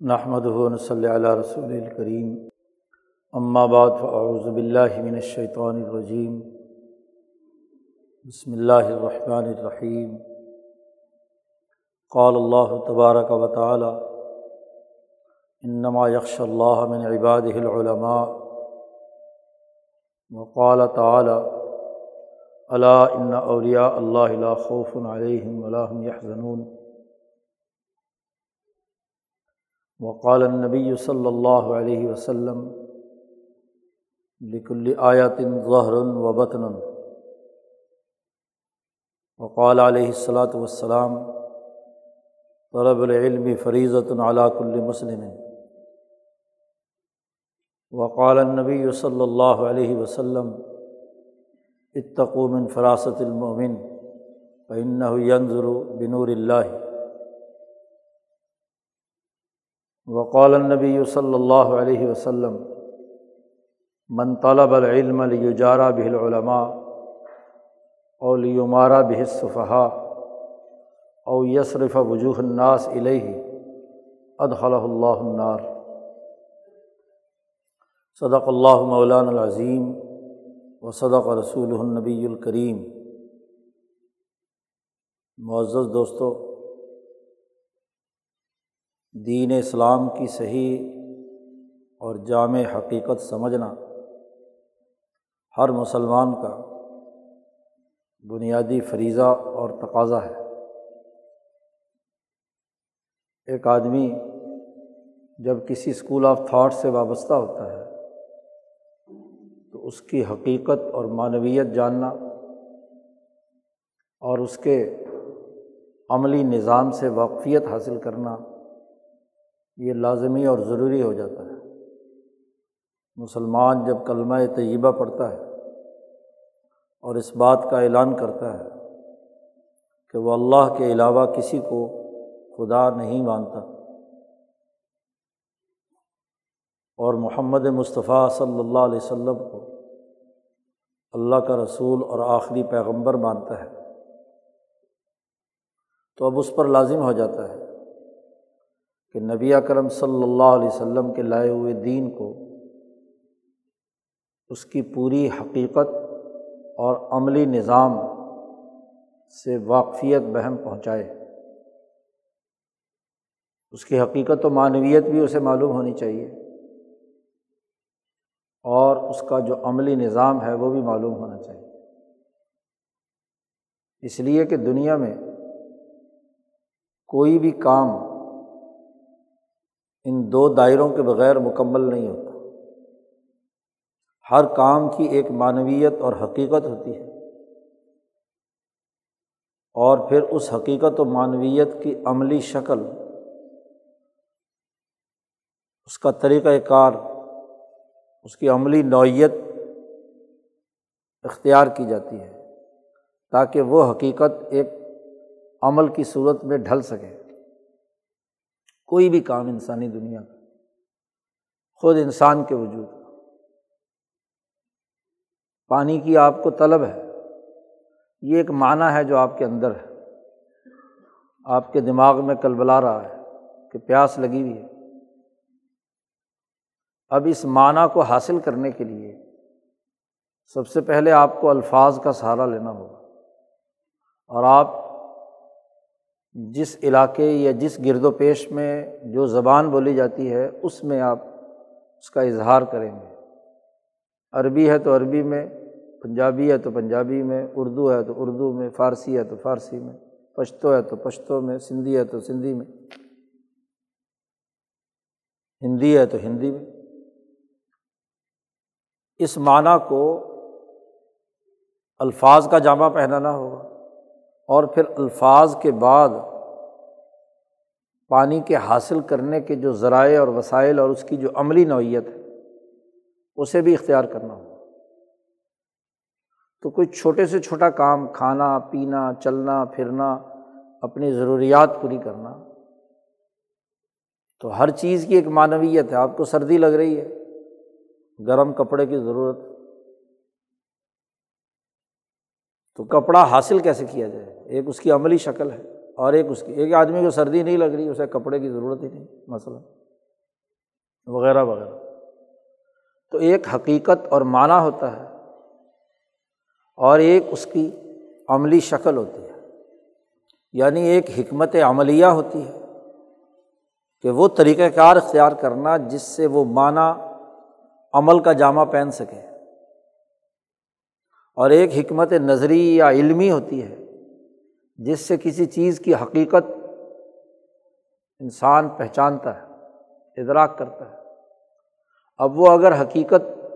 نحمد صلی علیہ رسول الکریم بعد فاعوذ باللہ من الشیطان الرجیم بسم اللہ الرحمن الرحیم قال اللہ تبارک و تعالی انما یکش اللہ من عبادہ العلماء. وقال تعالی الا ان اولیاء اللہ لا خوف علیہم ولا هم يحزنون. وقال النبی صلی اللہ علیہ وسلم لکل آیات ظہر و بطن وقال علیہ الصلاۃ والسلام، طلب العلم فریضۃ علی کل مسلم. وقال النبی صلی اللہ علیہ وسلم، اتقوا من فراست المؤمن، فإنه ينظر بنور اللہ وقال النبی صلی اللہ علیہ وسلم، من طلب العلم لیجارا بہ العلماء او لیمارا بہ الصفحا او یصرف وجوہ الناس علیہ ادخلہ اللہ النار. صدق اللہ مولان العظیم و صدق رسول النبی الکریم۔ معزز دوستو دین اسلام کی صحیح اور جامع حقیقت سمجھنا ہر مسلمان کا بنیادی فریضہ اور تقاضا ہے۔ ایک آدمی جب کسی اسکول آف تھاٹ سے وابستہ ہوتا ہے تو اس کی حقیقت اور معنویت جاننا اور اس کے عملی نظام سے واقفیت حاصل کرنا یہ لازمی اور ضروری ہو جاتا ہے۔ مسلمان جب کلمہ طیبہ پڑھتا ہے اور اس بات کا اعلان کرتا ہے کہ وہ اللہ کے علاوہ کسی کو خدا نہیں مانتا۔ اور محمد مصطفیٰ صلی اللہ علیہ و سلم کو اللہ کا رسول اور آخری پیغمبر مانتا ہے۔ تو اب اس پر لازم ہو جاتا ہے کہ نبی اکرم صلی اللہ علیہ وسلم کے لائے ہوئے دین کو اس کی پوری حقیقت اور عملی نظام سے واقفیت بہم پہنچائے۔ اس کی حقیقت و معنویت بھی اسے معلوم ہونی چاہیے۔ اور اس کا جو عملی نظام ہے وہ بھی معلوم ہونا چاہیے۔ اس لیے کہ دنیا میں کوئی بھی کام ان دو دائروں کے بغیر مکمل نہیں ہوتا۔ ہر کام کی ایک معنویت اور حقیقت ہوتی ہے۔ اور پھر اس حقیقت و معنویت کی عملی شکل، اس کا طریقۂ کار، اس کی عملی نوعیت اختیار کی جاتی ہے تاکہ وہ حقیقت ایک عمل کی صورت میں ڈھل سکے۔ کوئی بھی کام انسانی دنیا کا، خود انسان کے وجود پانی کی آپ کو طلب ہے، یہ ایک معنی ہے جو آپ کے اندر ہے۔ آپ کے دماغ میں کل بلا رہا ہے کہ پیاس لگی ہوئی ہے۔ اب اس معنی کو حاصل کرنے کے لیے سب سے پہلے آپ کو الفاظ کا سہارا لینا ہوگا۔ اور آپ جس علاقے یا جس گرد و پیش میں جو زبان بولی جاتی ہے، اس میں آپ اس کا اظہار کریں گے۔ عربی ہے تو عربی میں، پنجابی ہے تو پنجابی میں، اردو ہے تو اردو میں، فارسی ہے تو فارسی میں، پشتو ہے تو پشتو میں، سندھی ہے تو سندھی میں، ہندی ہے تو ہندی میں۔ اس معنیٰ کو الفاظ کا جامع پہنانا ہوگا اور پھر الفاظ کے بعد پانی کے حاصل کرنے کے جو ذرائع اور وسائل اور اس کی جو عملی نوعیت ہے، اسے بھی اختیار کرنا ہو تو کوئی چھوٹے سے چھوٹا کام، کھانا، پینا، چلنا، پھرنا، اپنی ضروریات پوری کرنا، تو ہر چیز کی ایک معنویت ہے۔ آپ کو سردی لگ رہی ہے، گرم کپڑے کی ضرورت۔ تو کپڑا حاصل کیسے کیا جائے؟ ایک اس کی عملی شکل ہے۔ اور ایک اس کی ایک آدمی کو سردی نہیں لگ رہی، اسے کپڑے کی ضرورت ہی نہیں، مثلاً۔ وغیرہ وغیرہ۔ تو ایک حقیقت اور معنی ہوتا ہے اور ایک اس کی عملی شکل ہوتی ہے۔ یعنی ایک حکمت عملیہ ہوتی ہے کہ وہ طریقۂ کار اختیار کرنا جس سے وہ معنی عمل کا جامع پہن سکے۔ اور ایک حکمت نظری یا علمی ہوتی ہے جس سے کسی چیز کی حقیقت انسان پہچانتا ہے، ادراک کرتا ہے۔ اب وہ اگر حقیقت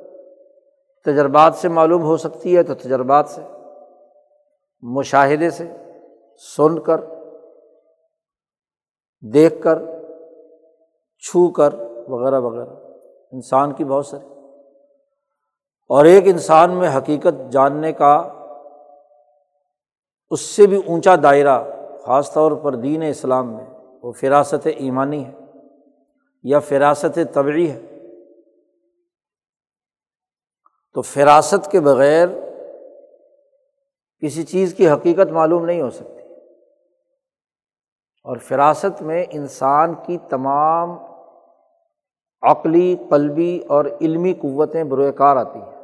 تجربات سے معلوم ہو سکتی ہے تو تجربات سے، مشاہدے سے، سن کر، دیکھ کر، چھو کر وغیرہ وغیرہ۔ انسان کی بہت ساری۔ اور ایک انسان میں حقیقت جاننے کا اس سے بھی اونچا دائرہ، خاص طور پر دین اسلام میں، وہ فراست ایمانی ہے یا فراست طبعی ہے۔ تو فراست کے بغیر کسی چیز کی حقیقت معلوم نہیں ہو سکتی۔ اور فراست میں انسان کی تمام عقلی، قلبی اور علمی قوتیں بروئے کار آتی ہیں۔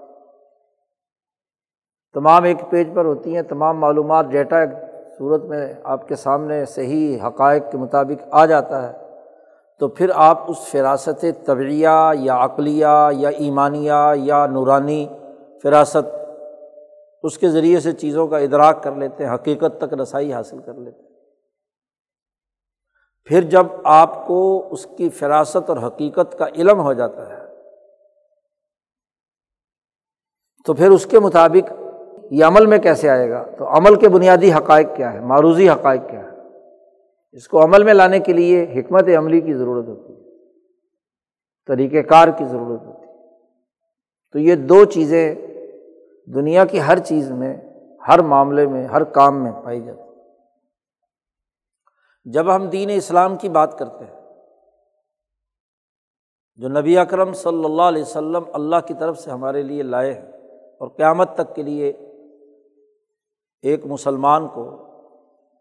تمام ایک پیج پر ہوتی ہیں، تمام معلومات، ڈیٹا صورت میں آپ کے سامنے صحیح حقائق کے مطابق آ جاتا ہے۔ تو پھر آپ اس فراست طبعیہ یا عقلیہ یا ایمانیہ یا نورانی فراست اس کے ذریعے سے چیزوں کا ادراک کر لیتے ہیں، حقیقت تک رسائی حاصل کر لیتے ہیں۔ پھر جب آپ کو اس کی فراست اور حقیقت کا علم ہو جاتا ہے، تو پھر اس کے مطابق یہ عمل میں کیسے آئے گا؟ تو عمل کے بنیادی حقائق کیا ہے معروضی حقائق کیا ہے اس کو عمل میں لانے کے لیے حکمت عملی کی ضرورت ہوتی ہے طریقۂ کار کی ضرورت ہوتی ہے۔ تو یہ دو چیزیں دنیا کی ہر چیز میں، ہر معاملے میں، ہر کام میں پائی جاتی جب ہم دین اسلام کی بات کرتے ہیں، جو نبی اکرم صلی اللہ علیہ وسلم اللہ کی طرف سے ہمارے لیے لائے ہیں اور قیامت تک کے لیے ایک مسلمان کو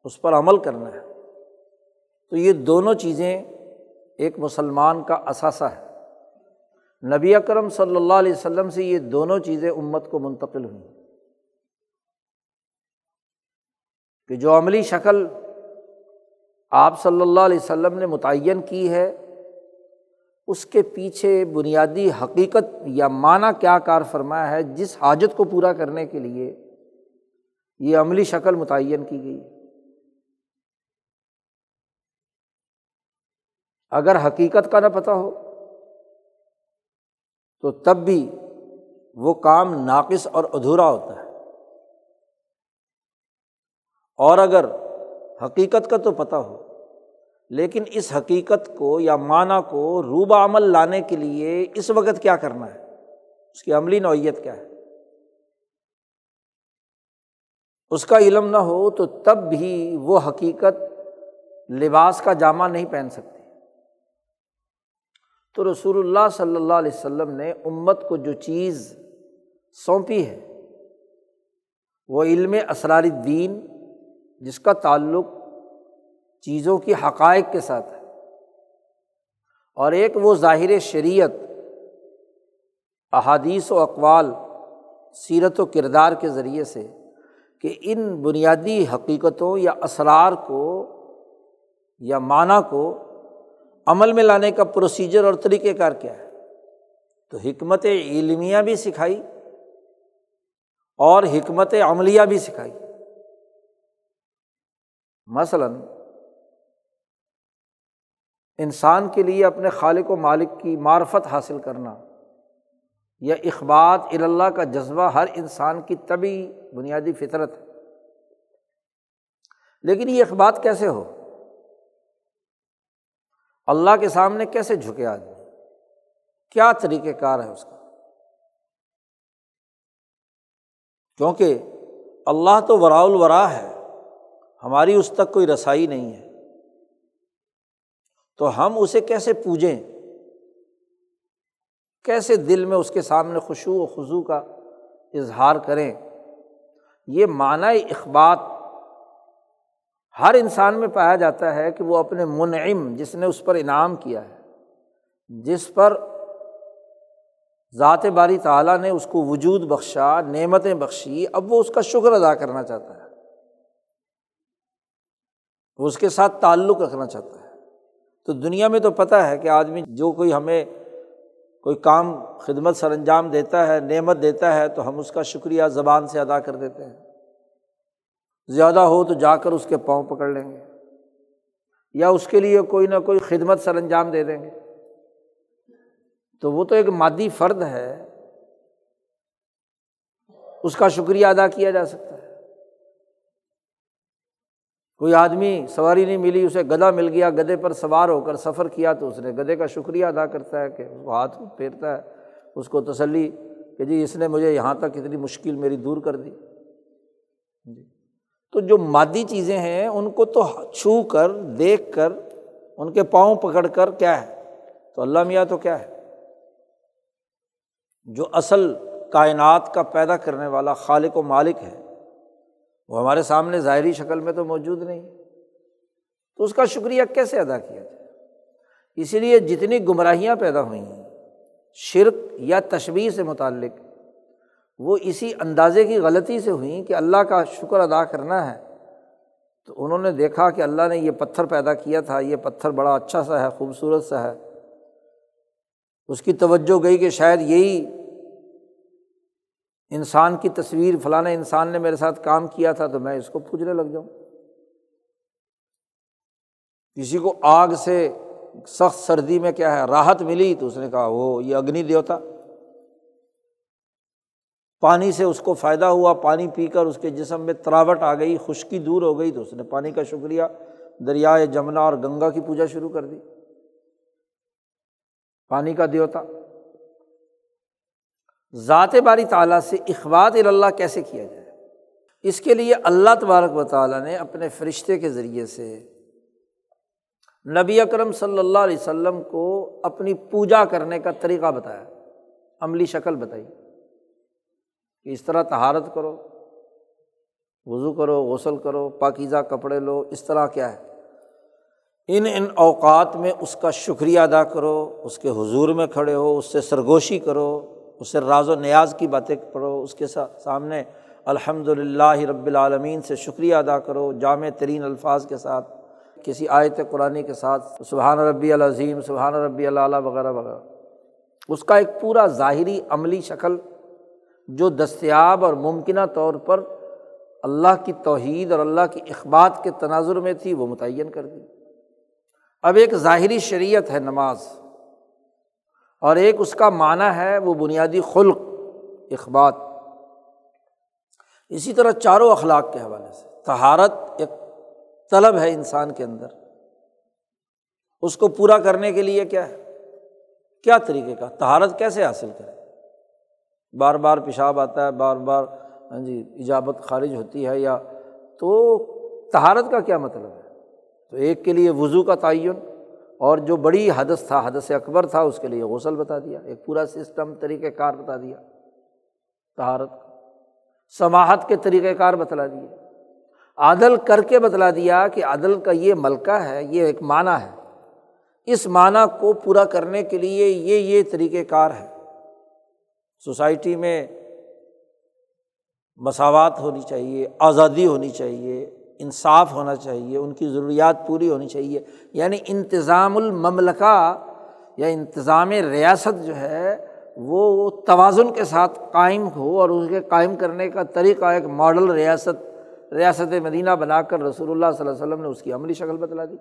اس پر عمل کرنا ہے۔ تو یہ دونوں چیزیں ایک مسلمان کا اثاثہ ہے۔ نبی اکرم صلی اللہ علیہ وسلم سے یہ دونوں چیزیں امت کو منتقل ہوئیں۔ کہ جو عملی شکل آپ صلی اللہ علیہ وسلم نے متعین کی ہے، اس کے پیچھے بنیادی حقیقت یا معنی کیا کار فرمایا ہے، جس حاجت کو پورا کرنے کے لیے یہ عملی شکل متعین کی گئی۔ اگر حقیقت کا نہ پتہ ہو، تو تب بھی وہ کام ناقص اور ادھورا ہوتا ہے۔ اور اگر حقیقت کا تو پتہ ہو، لیکن اس حقیقت کو یا معنی کو روبہ عمل لانے کے لیے اس وقت کیا کرنا ہے؟ اس کی عملی نوعیت کیا ہے؟ اس کا علم نہ ہو تو تب بھی وہ حقیقت لباس کا جامع نہیں پہن سکتی تو رسول اللہ صلی اللہ علیہ وسلم نے امت کو جو چیز سونپی ہے، وہ علم اسرار دین جس کا تعلق چیزوں کی حقائق کے ساتھ ہے۔ اور ایک وہ ظاہر شریعت، احادیث و اقوال، سیرت و کردار کے ذریعے سے کہ ان بنیادی حقیقتوں یا اسرار کو یا معنی کو عمل میں لانے کا پروسیجر اور طریقۂ کار کیا ہے؟ تو حکمت علمیہ بھی سکھائی اور حکمت عملیہ بھی سکھائی۔ مثلاً، انسان کے لیے اپنے خالق و مالک کی معرفت حاصل کرنا۔ یا اخبات الا کا جذبہ ہر انسان کی طبی بنیادی فطرت ہے۔ لیکن یہ اخبات کیسے ہو؟ اللہ کے سامنے کیسے جھکے آدمی؟ کیا طریقۂ کار ہے اس کا؟ کیونکہ اللہ تو ورا الورا ہے، ہماری اس تک کوئی رسائی نہیں ہے۔ تو ہم اسے کیسے پوجیں؟ کیسے دل میں اس کے سامنے خوشو و خضو کا اظہار کریں؟ یہ معنی اخبات ہر انسان میں پایا جاتا ہے کہ وہ اپنے منعم، جس نے اس پر انعام کیا ہے، جس پر ذات باری تعالیٰ نے اس کو وجود بخشا، نعمتیں بخشی، اب وہ اس کا شکر ادا کرنا چاہتا ہے۔ وہ اس کے ساتھ تعلق رکھنا چاہتا ہے۔ تو دنیا میں تو پتہ ہے کہ آدمی جو کوئی ہمیں کوئی کام خدمت سر انجام دیتا ہے، نعمت دیتا ہے تو ہم اس کا شکریہ زبان سے ادا کر دیتے ہیں۔ زیادہ ہو تو جا کر اس کے پاؤں پکڑ لیں گے۔ یا اس کے لیے کوئی نہ کوئی خدمت سر انجام دے دیں گے۔ تو وہ تو ایک مادی فرد ہے۔ اس کا شکریہ ادا کیا جا سکتا ہے۔ کوئی آدمی سواری نہیں ملی، اسے گدا مل گیا گدے پر سوار ہو کر سفر کیا تو اس نے گدے کا شکریہ ادا کرتا ہے کہ وہ ہاتھ پھیرتا ہے۔ اس کو تسلی کہ جی اس نے مجھے یہاں تک اتنی مشکل میری دور کر دی۔ جی۔ تو جو مادی چیزیں ہیں، ان کو تو چھو کر، دیکھ کر، ان کے پاؤں پکڑ کر کیا ہے؟ تو اللہ میاں تو کیا ہے؟ جو اصل کائنات کا پیدا کرنے والا خالق و مالک ہے وہ ہمارے سامنے ظاہری شکل میں تو موجود نہیں۔ تو اس کا شکریہ کیسے ادا کیا جائے؟ اسی لیے جتنی گمراہیاں پیدا ہوئی ہیں شرک یا تشبیح سے متعلق، وہ اسی اندازے کی غلطی سے ہوئیں کہ اللہ کا شکر ادا کرنا ہے۔ تو انہوں نے دیکھا کہ اللہ نے یہ پتھر پیدا کیا تھا، یہ پتھر بڑا اچھا سا ہے، خوبصورت سا ہے۔ اس کی توجہ گئی کہ شاید یہی انسان کی تصویر، فلاں انسان نے میرے ساتھ کام کیا تھا تو میں اس کو پوجنے لگ جاؤں۔ کسی کو آگ سے سخت سردی میں کیا ہے، راحت ملی تو اس نے کہا، وہ یہ اگنی دیوتا۔ پانی سے اس کو فائدہ ہوا، پانی پی کر اس کے جسم میں تراوٹ آ گئی، خشکی دور ہو گئی تو اس نے پانی کا شکریہ، دریائے جمنا اور گنگا کی پوجا شروع کر دی۔ پانی کا دیوتا۔ ذات باری تعالیٰ سے اخبات اللہ کیسے کیا جائے؟ اس کے لیے اللہ تبارک و تعالیٰ نے اپنے فرشتے کے ذریعے سے نبی اکرم صلی اللہ علیہ وسلم کو اپنی پوجا کرنے کا طریقہ بتایا، عملی شکل بتائی کہ اس طرح تہارت کرو، وضو کرو، غسل کرو، پاکیزہ کپڑے لو، اس طرح کیا ہے؟ ان ان اوقات میں اس کا شکریہ ادا کرو، اس کے حضور میں کھڑے ہو، اس سے سرگوشی کرو اس سے راز و نیاز کی باتیں پڑھو، اس کے سامنے الحمد للہ رب العالمین سے شکریہ ادا کرو، جامع ترین الفاظ کے ساتھ، کسی آیت قرآن کے ساتھ، سبحان ربی العظیم، سبحان ربی اللہ وغیرہ وغیرہ۔ اس کا ایک پورا ظاہری عملی شکل، جو دستیاب اور ممکنہ طور پر اللہ کی توحید اور اللہ کی اخبات کے تناظر میں تھی، وہ متعین کر دی۔ اب ایک ظاہری شریعت ہے نماز۔ اور ایک اس کا معنی ہے وہ بنیادی خلق، اخبات۔ اسی طرح چاروں اخلاق کے حوالے سے۔ تہارت ایک طلب ہے انسان کے اندر۔ اس کو پورا کرنے کے لیے کیا ہے؟ کیا طریقے کا؟ تہارت کیسے حاصل کرے؟ بار بار پیشاب آتا ہے، بار بار ہاں جی ایجابت خارج ہوتی ہے یا تو تہارت کا کیا مطلب ہے؟ تو ایک کے لیے وضو کا تعین۔ اور جو بڑی حدث تھا، حدث اکبر تھا، اس کے لیے غسل بتا دیا، ایک پورا سسٹم طریقۂ کار بتا دیا تہارت سماہت کے طریقۂ کار بتلا دیے۔ عدل کر کے بتلا دیا کہ عدل کا یہ ملکہ ہے، یہ ایک معنی ہے۔ اس معنی کو پورا کرنے کے لیے یہ یہ طریقۂ کار ہے۔ سوسائٹی میں مساوات ہونی چاہیے، آزادی ہونی چاہیے۔ انصاف ہونا چاہیے، ان کی ضروریات پوری ہونی چاہیے۔ یعنی انتظام المملکہ یا انتظام ریاست جو ہے، وہ توازن کے ساتھ قائم ہو اور اس کے قائم کرنے کا طریقہ ایک ماڈل ریاست ریاست مدینہ بنا کر رسول اللہ صلی اللہ علیہ وسلم نے اس کی عملی شکل بتلا دی۔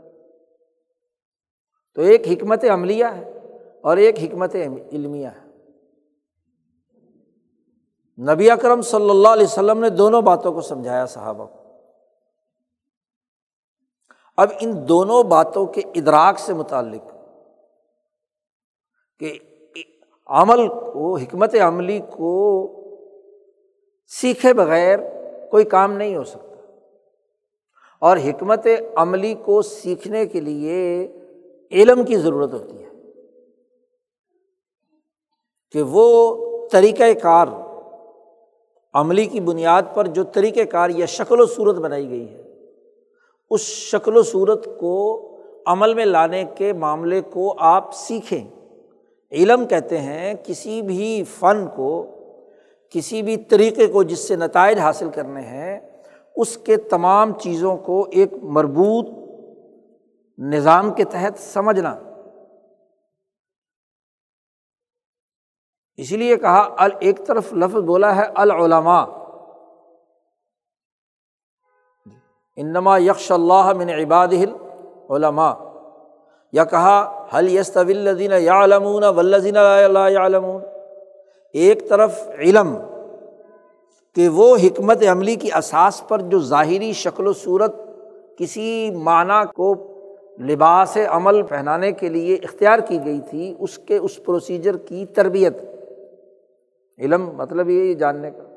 تو ایک حکمت عملیہ ہے اور ایک حکمت علمیہ ہے۔ نبی اکرم صلی اللہ علیہ وسلم نے دونوں باتوں کو سمجھایا صحابہ کو۔ اب ان دونوں باتوں کے ادراک سے متعلق کہ عمل کو، حکمت عملی کو سیکھے بغیر کوئی کام نہیں ہو سکتا۔ اور حکمت عملی کو سیکھنے کے لیے علم کی ضرورت ہوتی ہے کہ وہ طریقۂ کار، عملی کی بنیاد پر جو طریقۂ کار یا شکل و صورت بنائی گئی ہے۔ اس شکل و صورت کو عمل میں لانے کے معاملے کو آپ سیکھیں۔ علم کہتے ہیں کسی بھی فن کو، کسی بھی طریقے کو جس سے نتائج حاصل کرنے ہیں، اس کے تمام چیزوں کو ایک مربوط نظام کے تحت سمجھنا۔ اسی لیے کہا ایک طرف لفظ بولا ہے، العلماء۔ انما یکش اللہ من عباد علماء یا کہا حل یس طویل یا علمون ولزین علمون ایک طرف علم کہ وہ حکمت عملی کی اساس پر جو ظاہری شکل و صورت کسی معنی کو لباس عمل پہنانے کے لیے اختیار کی گئی تھی، اس کے اس پروسیجر کی تربیت۔ علم مطلب یہ جاننے کا۔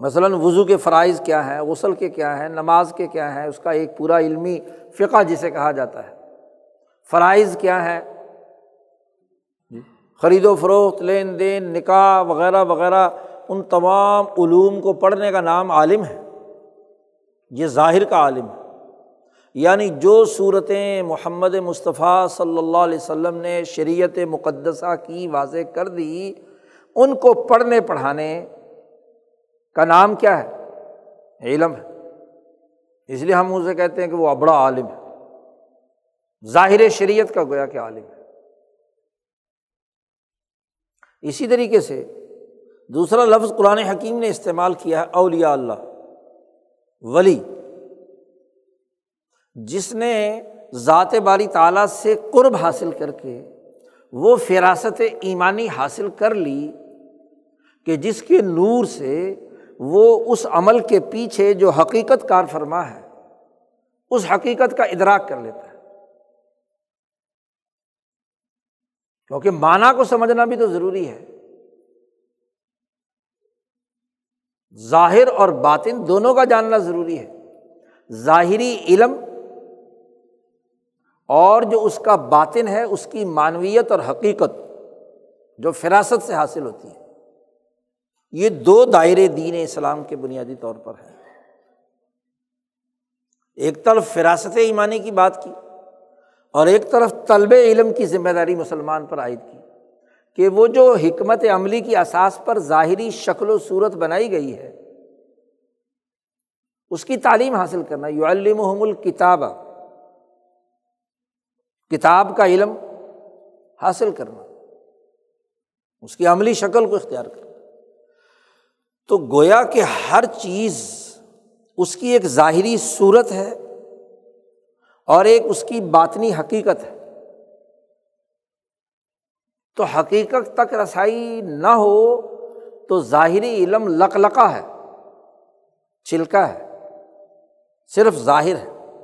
مثلاً وضو کے فرائض کیا ہیں، غسل کے کیا ہیں، نماز کے کیا ہیں، اس کا ایک پورا علمی فقہ جسے کہا جاتا ہے۔ فرائض کیا ہے خرید و فروخت، لین دین، نکاح وغیرہ وغیرہ، ان تمام علوم کو پڑھنے کا نام عالم ہے۔ یہ ظاہر کا عالم ہے۔ یعنی جو صورتیں محمد مصطفیٰ صلی اللہ علیہ وسلم نے شریعت مقدسہ کی واضح کر دی، ان کو پڑھنے پڑھانے کا نام کیا ہے؟ علم ہے۔ اس لیے ہم اسے کہتے ہیں کہ وہ بڑا عالم ہے۔ ظاہر شریعت کا گویا کہ عالم ہے۔ اسی طریقے سے دوسرا لفظ قرآن حکیم نے استعمال کیا ہے، اولیاء اللہ، ولی۔ جس نے ذات باری تعالیٰ سے قرب حاصل کر کے وہ فراست ایمانی حاصل کر لی کہ جس کے نور سے وہ اس عمل کے پیچھے جو حقیقت کار فرما ہے، اس حقیقت کا ادراک کر لیتا ہے۔ کیونکہ مانا کو سمجھنا بھی تو ضروری ہے۔ ظاہر اور باطن دونوں کا جاننا ضروری ہے۔ ظاہری علم اور جو اس کا باطن ہے، اس کی معنویت اور حقیقت جو فراست سے حاصل ہوتی ہے۔ یہ دو دائرے دین اسلام کے بنیادی طور پر ہیں۔ ایک طرف فراست ایمانی کی بات کی اور ایک طرف طلب علم کی ذمہ داری مسلمان پر عائد کی کہ وہ جو حکمت عملی کی اساس پر ظاہری شکل و صورت بنائی گئی ہے، اس کی تعلیم حاصل کرنا۔ یو المحم الکتاب کتاب کا علم حاصل کرنا، اس کی عملی شکل کو اختیار کرنا۔ تو گویا کہ ہر چیز اس کی ایک ظاہری صورت ہے اور ایک اس کی باطنی حقیقت ہے۔ تو حقیقت تک رسائی نہ ہو تو ظاہری علم لقلقہ ہے چلکا ہے، صرف ظاہر ہے۔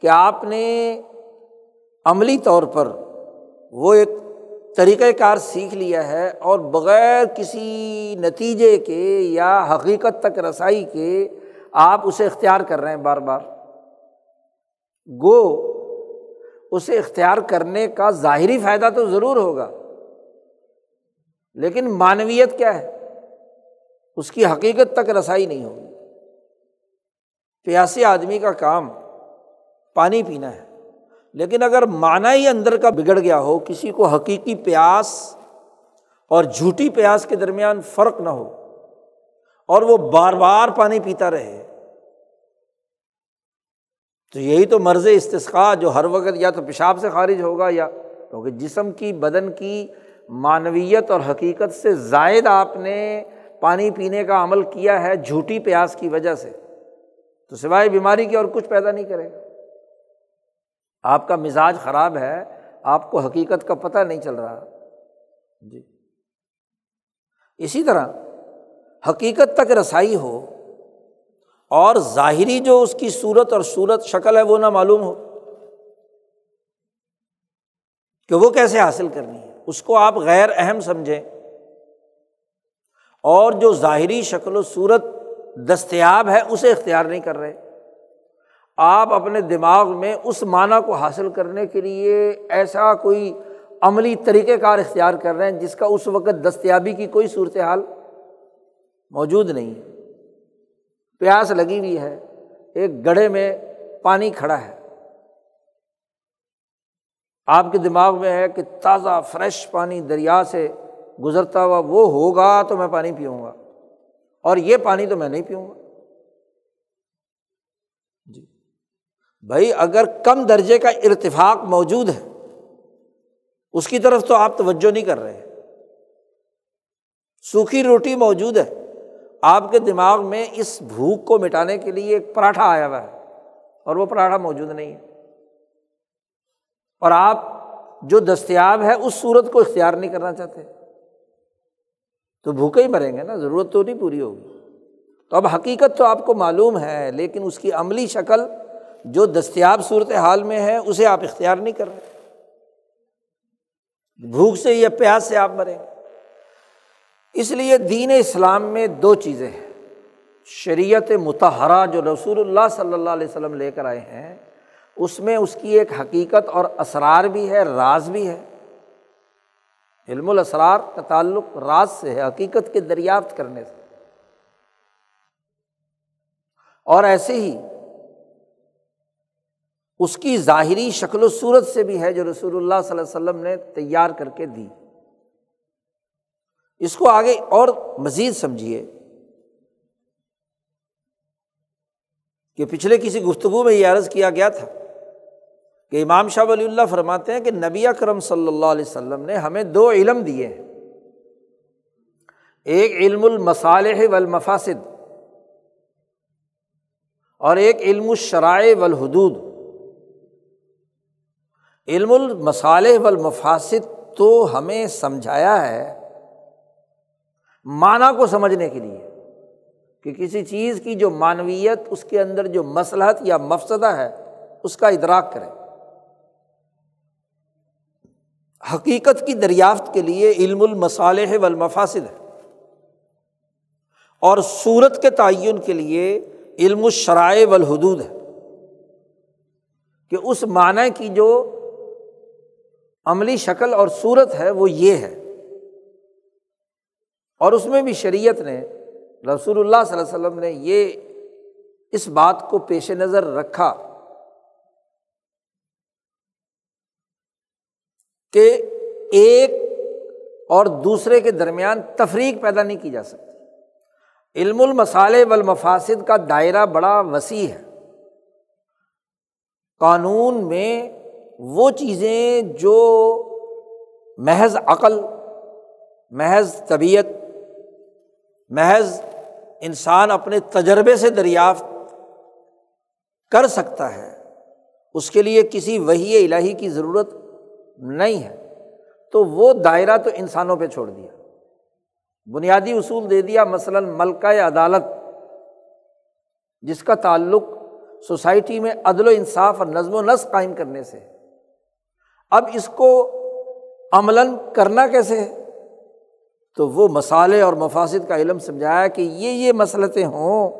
کہ آپ نے عملی طور پر وہ ایک طریقۂ کار سیکھ لیا ہے اور بغیر کسی نتیجے کے یا حقیقت تک رسائی کے آپ اسے اختیار کر رہے ہیں بار بار۔ گو، اسے اختیار کرنے کا ظاہری فائدہ تو ضرور ہوگا، لیکن معنویت کیا ہے؟ اس کی حقیقت تک رسائی نہیں ہوگی۔ پیاسی آدمی کا کام پانی پینا ہے۔ لیکن اگر معنی ہی اندر کا بگڑ گیا ہو، کسی کو حقیقی پیاس اور جھوٹی پیاس کے درمیان فرق نہ ہو اور وہ بار بار پانی پیتا رہے، تو یہی تو مرض استثقا جو ہر وقت یا تو پیشاب سے خارج ہوگا یا، کیونکہ جسم کی، بدن کی معنویت اور حقیقت سے زائد آپ نے پانی پینے کا عمل کیا ہے جھوٹی پیاس کی وجہ سے، تو سوائے بیماری کی اور کچھ پیدا نہیں کرے۔ گا آپ کا مزاج خراب ہے، آپ کو حقیقت کا پتہ نہیں چل رہا۔ جی۔ اسی طرح، حقیقت تک رسائی ہو اور ظاہری جو اس کی صورت اور صورت شکل ہے وہ نہ معلوم ہو کہ وہ کیسے حاصل کرنی ہے۔ اس کو آپ غیر اہم سمجھیں۔ اور جو ظاہری شکل و صورت دستیاب ہے، اسے اختیار نہیں کر رہے۔ آپ اپنے دماغ میں اس معنی کو حاصل کرنے کے لیے ایسا کوئی عملی طریقۂ کار اختیار کر رہے ہیں جس کا اس وقت دستیابی کی کوئی صورت حال موجود نہیں ہے۔ پیاس لگی ہوئی ہے، ایک گڑھے میں پانی کھڑا ہے۔ آپ کے دماغ میں ہے کہ تازہ، فریش پانی دریا سے گزرتا ہوا وہ ہوگا تو میں پانی پیوں گا۔ اور یہ پانی تو میں نہیں پیوں گا۔ بھائی اگر کم درجے کا ارتفاق موجود ہے، اس کی طرف تو آپ توجہ نہیں کر رہے سوکھی روٹی موجود ہے۔ آپ کے دماغ میں اس بھوک کو مٹانے کے لیے ایک پراٹھا آیا ہوا ہے اور وہ پراٹھا موجود نہیں ہے۔ اور آپ جو دستیاب ہے اس صورت کو اختیار نہیں کرنا چاہتے۔ تو بھوکے ہی مریں گے نا، ضرورت تو نہیں پوری ہوگی۔ تو اب حقیقت تو آپ کو معلوم ہے، لیکن اس کی عملی شکل جو دستیاب صورت حال میں ہے، اسے آپ اختیار نہیں کر رہے۔ بھوک سے یا پیاس سے آپ مریں اس لیے دین اسلام میں دو چیزیں ہیں۔ شریعت متحرہ جو رسول اللہ صلی اللہ علیہ وسلم لے کر آئے ہیں، اس میں اس کی ایک حقیقت اور اسرار بھی ہے، راز بھی ہے۔ علم الاسرار کا تعلق راز سے ہے، حقیقت کے دریافت کرنے سے۔ اور ایسے ہی اس کی ظاہری شکل و صورت سے بھی ہے جو رسول اللہ صلی اللہ علیہ وسلم نے تیار کر کے دی۔ اس کو آگے اور مزید سمجھیے کہ پچھلے کسی گفتگو میں یہ عرض کیا گیا تھا کہ امام شاہ ولی اللہ فرماتے ہیں کہ نبی اکرم صلی اللہ علیہ وسلم نے ہمیں دو علم دیے ہیں۔ ایک علم المصالح والمفاسد اور ایک علم الشرائع والحدود۔ علم المصالح والمفاسد تو ہمیں سمجھایا ہے معنی کو سمجھنے کے لیے کہ کسی چیز کی جو معنویت، اس کے اندر جو مسلحت یا مفسدہ ہے، اس کا ادراک کرے حقیقت کی دریافت کے لیے علم المصالح والمفاسد ہے۔ اور صورت کے تعین کے لیے علم الشرائع والحدود ہے۔ کہ اس معنی کی جو عملی شکل اور صورت ہے، وہ یہ ہے۔ اور اس میں بھی شریعت نے، رسول اللہ صلی اللہ علیہ وسلم نے یہ اس بات کو پیش نظر رکھا کہ ایک اور دوسرے کے درمیان تفریق پیدا نہیں کی جا سکتی۔ علم المسالے والمفاسد کا دائرہ بڑا وسیع ہے۔ قانون میں وہ چیزیں جو محض عقل، محض طبیعت، محض انسان اپنے تجربے سے دریافت کر سکتا ہے، اس کے لیے کسی وہی الہی کی ضرورت نہیں ہے۔ تو وہ دائرہ تو انسانوں پہ چھوڑ دیا۔ بنیادی اصول دے دیا، مثلاً ملکہ عدالت، جس کا تعلق سوسائٹی میں عدل و انصاف اور نظم و نسق قائم کرنے سے اب اس کو عملاً کرنا کیسے ہے؟ تو وہ مسالے اور مفاصد کا علم سمجھایا کہ یہ یہ مسلطیں ہوں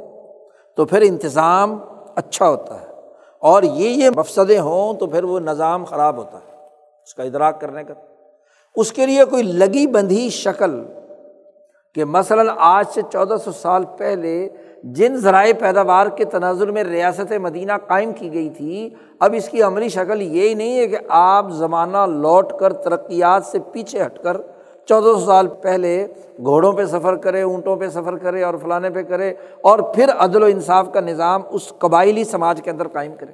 تو پھر انتظام اچھا ہوتا ہے اور یہ یہ مفصدیں ہوں تو پھر وہ نظام خراب ہوتا ہے اس کا ادراک کرنے کا۔ اس کے لیے کوئی لگی بندھی شکل کہ مثلاً آج سے چودہ سو سال پہلے جن ذرائع پیداوار کے تناظر میں ریاست مدینہ قائم کی گئی تھی، اب اس کی عملی شکل یہی نہیں ہے کہ آپ زمانہ لوٹ کر ترقیات سے پیچھے ہٹ کر چودہ سو سال پہلے گھوڑوں پہ سفر کرے اونٹوں پہ سفر کرے اور فلانے پہ کرے اور پھر عدل و انصاف کا نظام اس قبائلی سماج کے اندر قائم کرے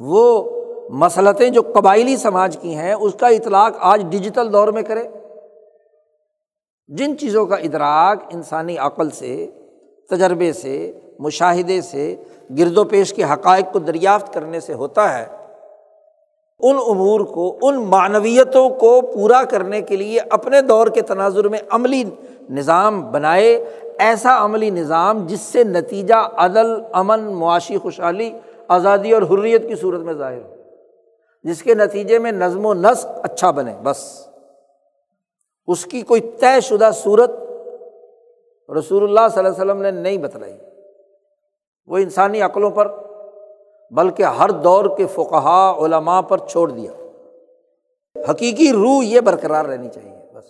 وہ مسلطیں جو قبائلی سماج کی ہیں، اس کا اطلاق آج ڈیجیٹل دور میں کرے جن چیزوں کا ادراک انسانی عقل سے، تجربے سے، مشاہدے سے، گرد و پیش کے حقائق کو دریافت کرنے سے ہوتا ہے، ان امور کو، ان معنویتوں کو پورا کرنے کے لیے اپنے دور کے تناظر میں عملی نظام بنائے، ایسا عملی نظام جس سے نتیجہ عدل، امن، معاشی خوشحالی، آزادی اور حریت کی صورت میں ظاہر ہو، جس کے نتیجے میں نظم و نسق اچھا بنے، بس۔ اس کی کوئی طے شدہ صورت رسول اللہ صلی اللہ علیہ وسلم نے نہیں بتلائی۔ وہ انسانی عقلوں پر، بلکہ ہر دور کے فقہا، علماء پر چھوڑ دیا۔ حقیقی روح یہ برقرار رہنی چاہیے، بس۔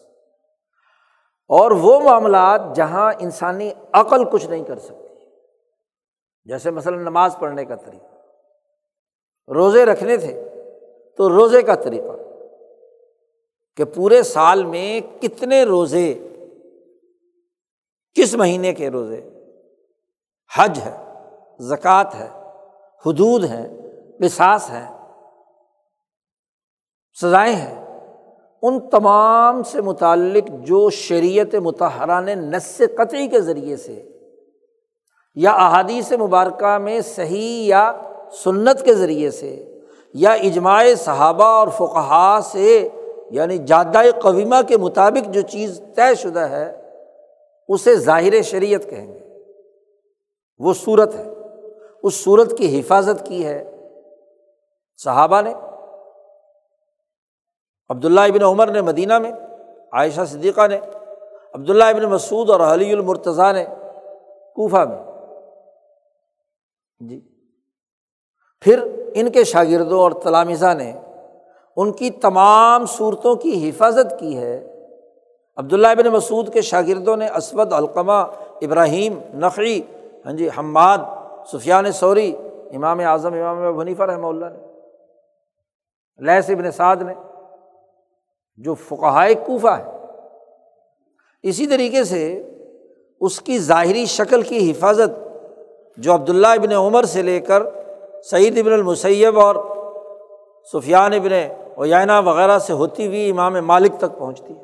اور وہ معاملات جہاں انسانی عقل کچھ نہیں کر سکتی۔ جیسے مثلاً نماز پڑھنے کا طریقہ۔ روزے رکھنے تھے تو روزے کا طریقہ۔ کہ پورے سال میں کتنے روزے، کس مہینے کے روزے؟ حج ہے، زکوٰۃ ہے، حدود ہیں بساس ہے سزائیں ہیں۔ ان تمام سے متعلق جو شریعت متحرہ نے نس قطعی کے ذریعے سے یا احادیث مبارکہ میں صحیح یا سنت کے ذریعے سے یا اجماع صحابہ اور فقہا سے یعنی جادہ قویمہ کے مطابق جو چیز طے شدہ ہے، اسے ظاہر شریعت کہیں گے۔ وہ صورت ہے۔ اس صورت کی حفاظت کی ہے۔ صحابہ نے، عبداللہ ابن عمر نے مدینہ میں، عائشہ صدیقہ نے، عبداللہ ابن مسعود اور علی المرتضیٰ نے کوفہ میں۔ جی۔ پھر ان کے شاگردوں اور تلامزہ نے ان کی تمام صورتوں کی حفاظت کی ہے۔ عبداللہ ابن مسعود کے شاگردوں نے اسود، علقمہ، ابراہیم نقی ہاں جی حماد، سفیان سوری امام اعظم، امام ونیفہ رحمہ اللہ نے لہس ابن سعد نے، جو فقہائے کوفہ ہے اسی طریقے سے اس کی ظاہری شکل کی حفاظت جو عبداللہ ابن عمر سے لے کر سعید ابن المسیب اور سفیان ابن اوینا وغیرہ سے ہوتی ہوئی امام مالک تک پہنچتی ہے۔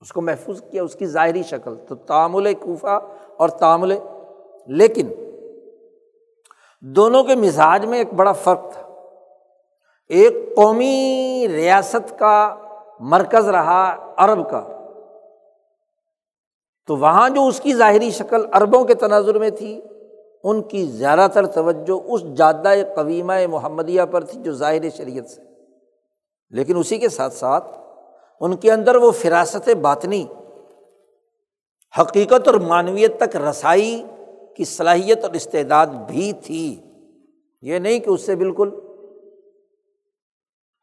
اس کو محفوظ کیا، اس کی ظاہری شکل، تو تعامل کوفہ اور تعامل لیکن دونوں کے مزاج میں ایک بڑا فرق تھا۔ ایک قومی ریاست کا مرکز رہا عرب کا۔ تو وہاں جو اس کی ظاہری شکل عربوں کے تناظر میں تھی، ان کی زیادہ تر توجہ اس جادہ قویمہ محمدیہ پر تھی جو ظاہر شریعت سے۔ لیکن اسی کے ساتھ ساتھ ان کے اندر وہ فراست باطنی، حقیقت اور معنویت تک رسائی کی صلاحیت اور استعداد بھی تھی۔ یہ نہیں کہ اس سے بالکل۔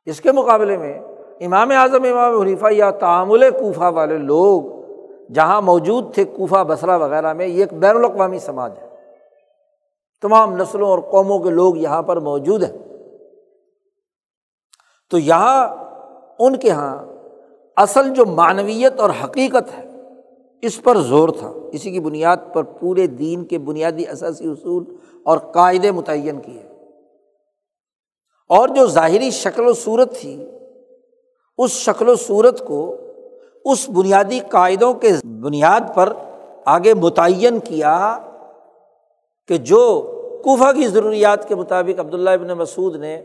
اس کے مقابلے میں امام اعظم، امام حریفہ یا تعامل کوفہ والے لوگ جہاں موجود تھے کوفہ بسرا وغیرہ میں، یہ ایک بین الاقوامی سماج ہے۔ تمام نسلوں اور قوموں کے لوگ یہاں پر موجود ہیں۔ تو یہاں ان کے یہاں اصل جو معنویت اور حقیقت ہے، اس پر زور تھا۔ اسی کی بنیاد پر پورے دین کے بنیادی اثاثی اصول اور قاعدے متعین کیے۔ اور جو ظاہری شکل و صورت تھی، اس شکل و صورت کو اس بنیادی قاعدوں کے بنیاد پر آگے متعین کیا کہ جو کوفہ کی ضروریات کے مطابق عبداللہ ابن مسعود نے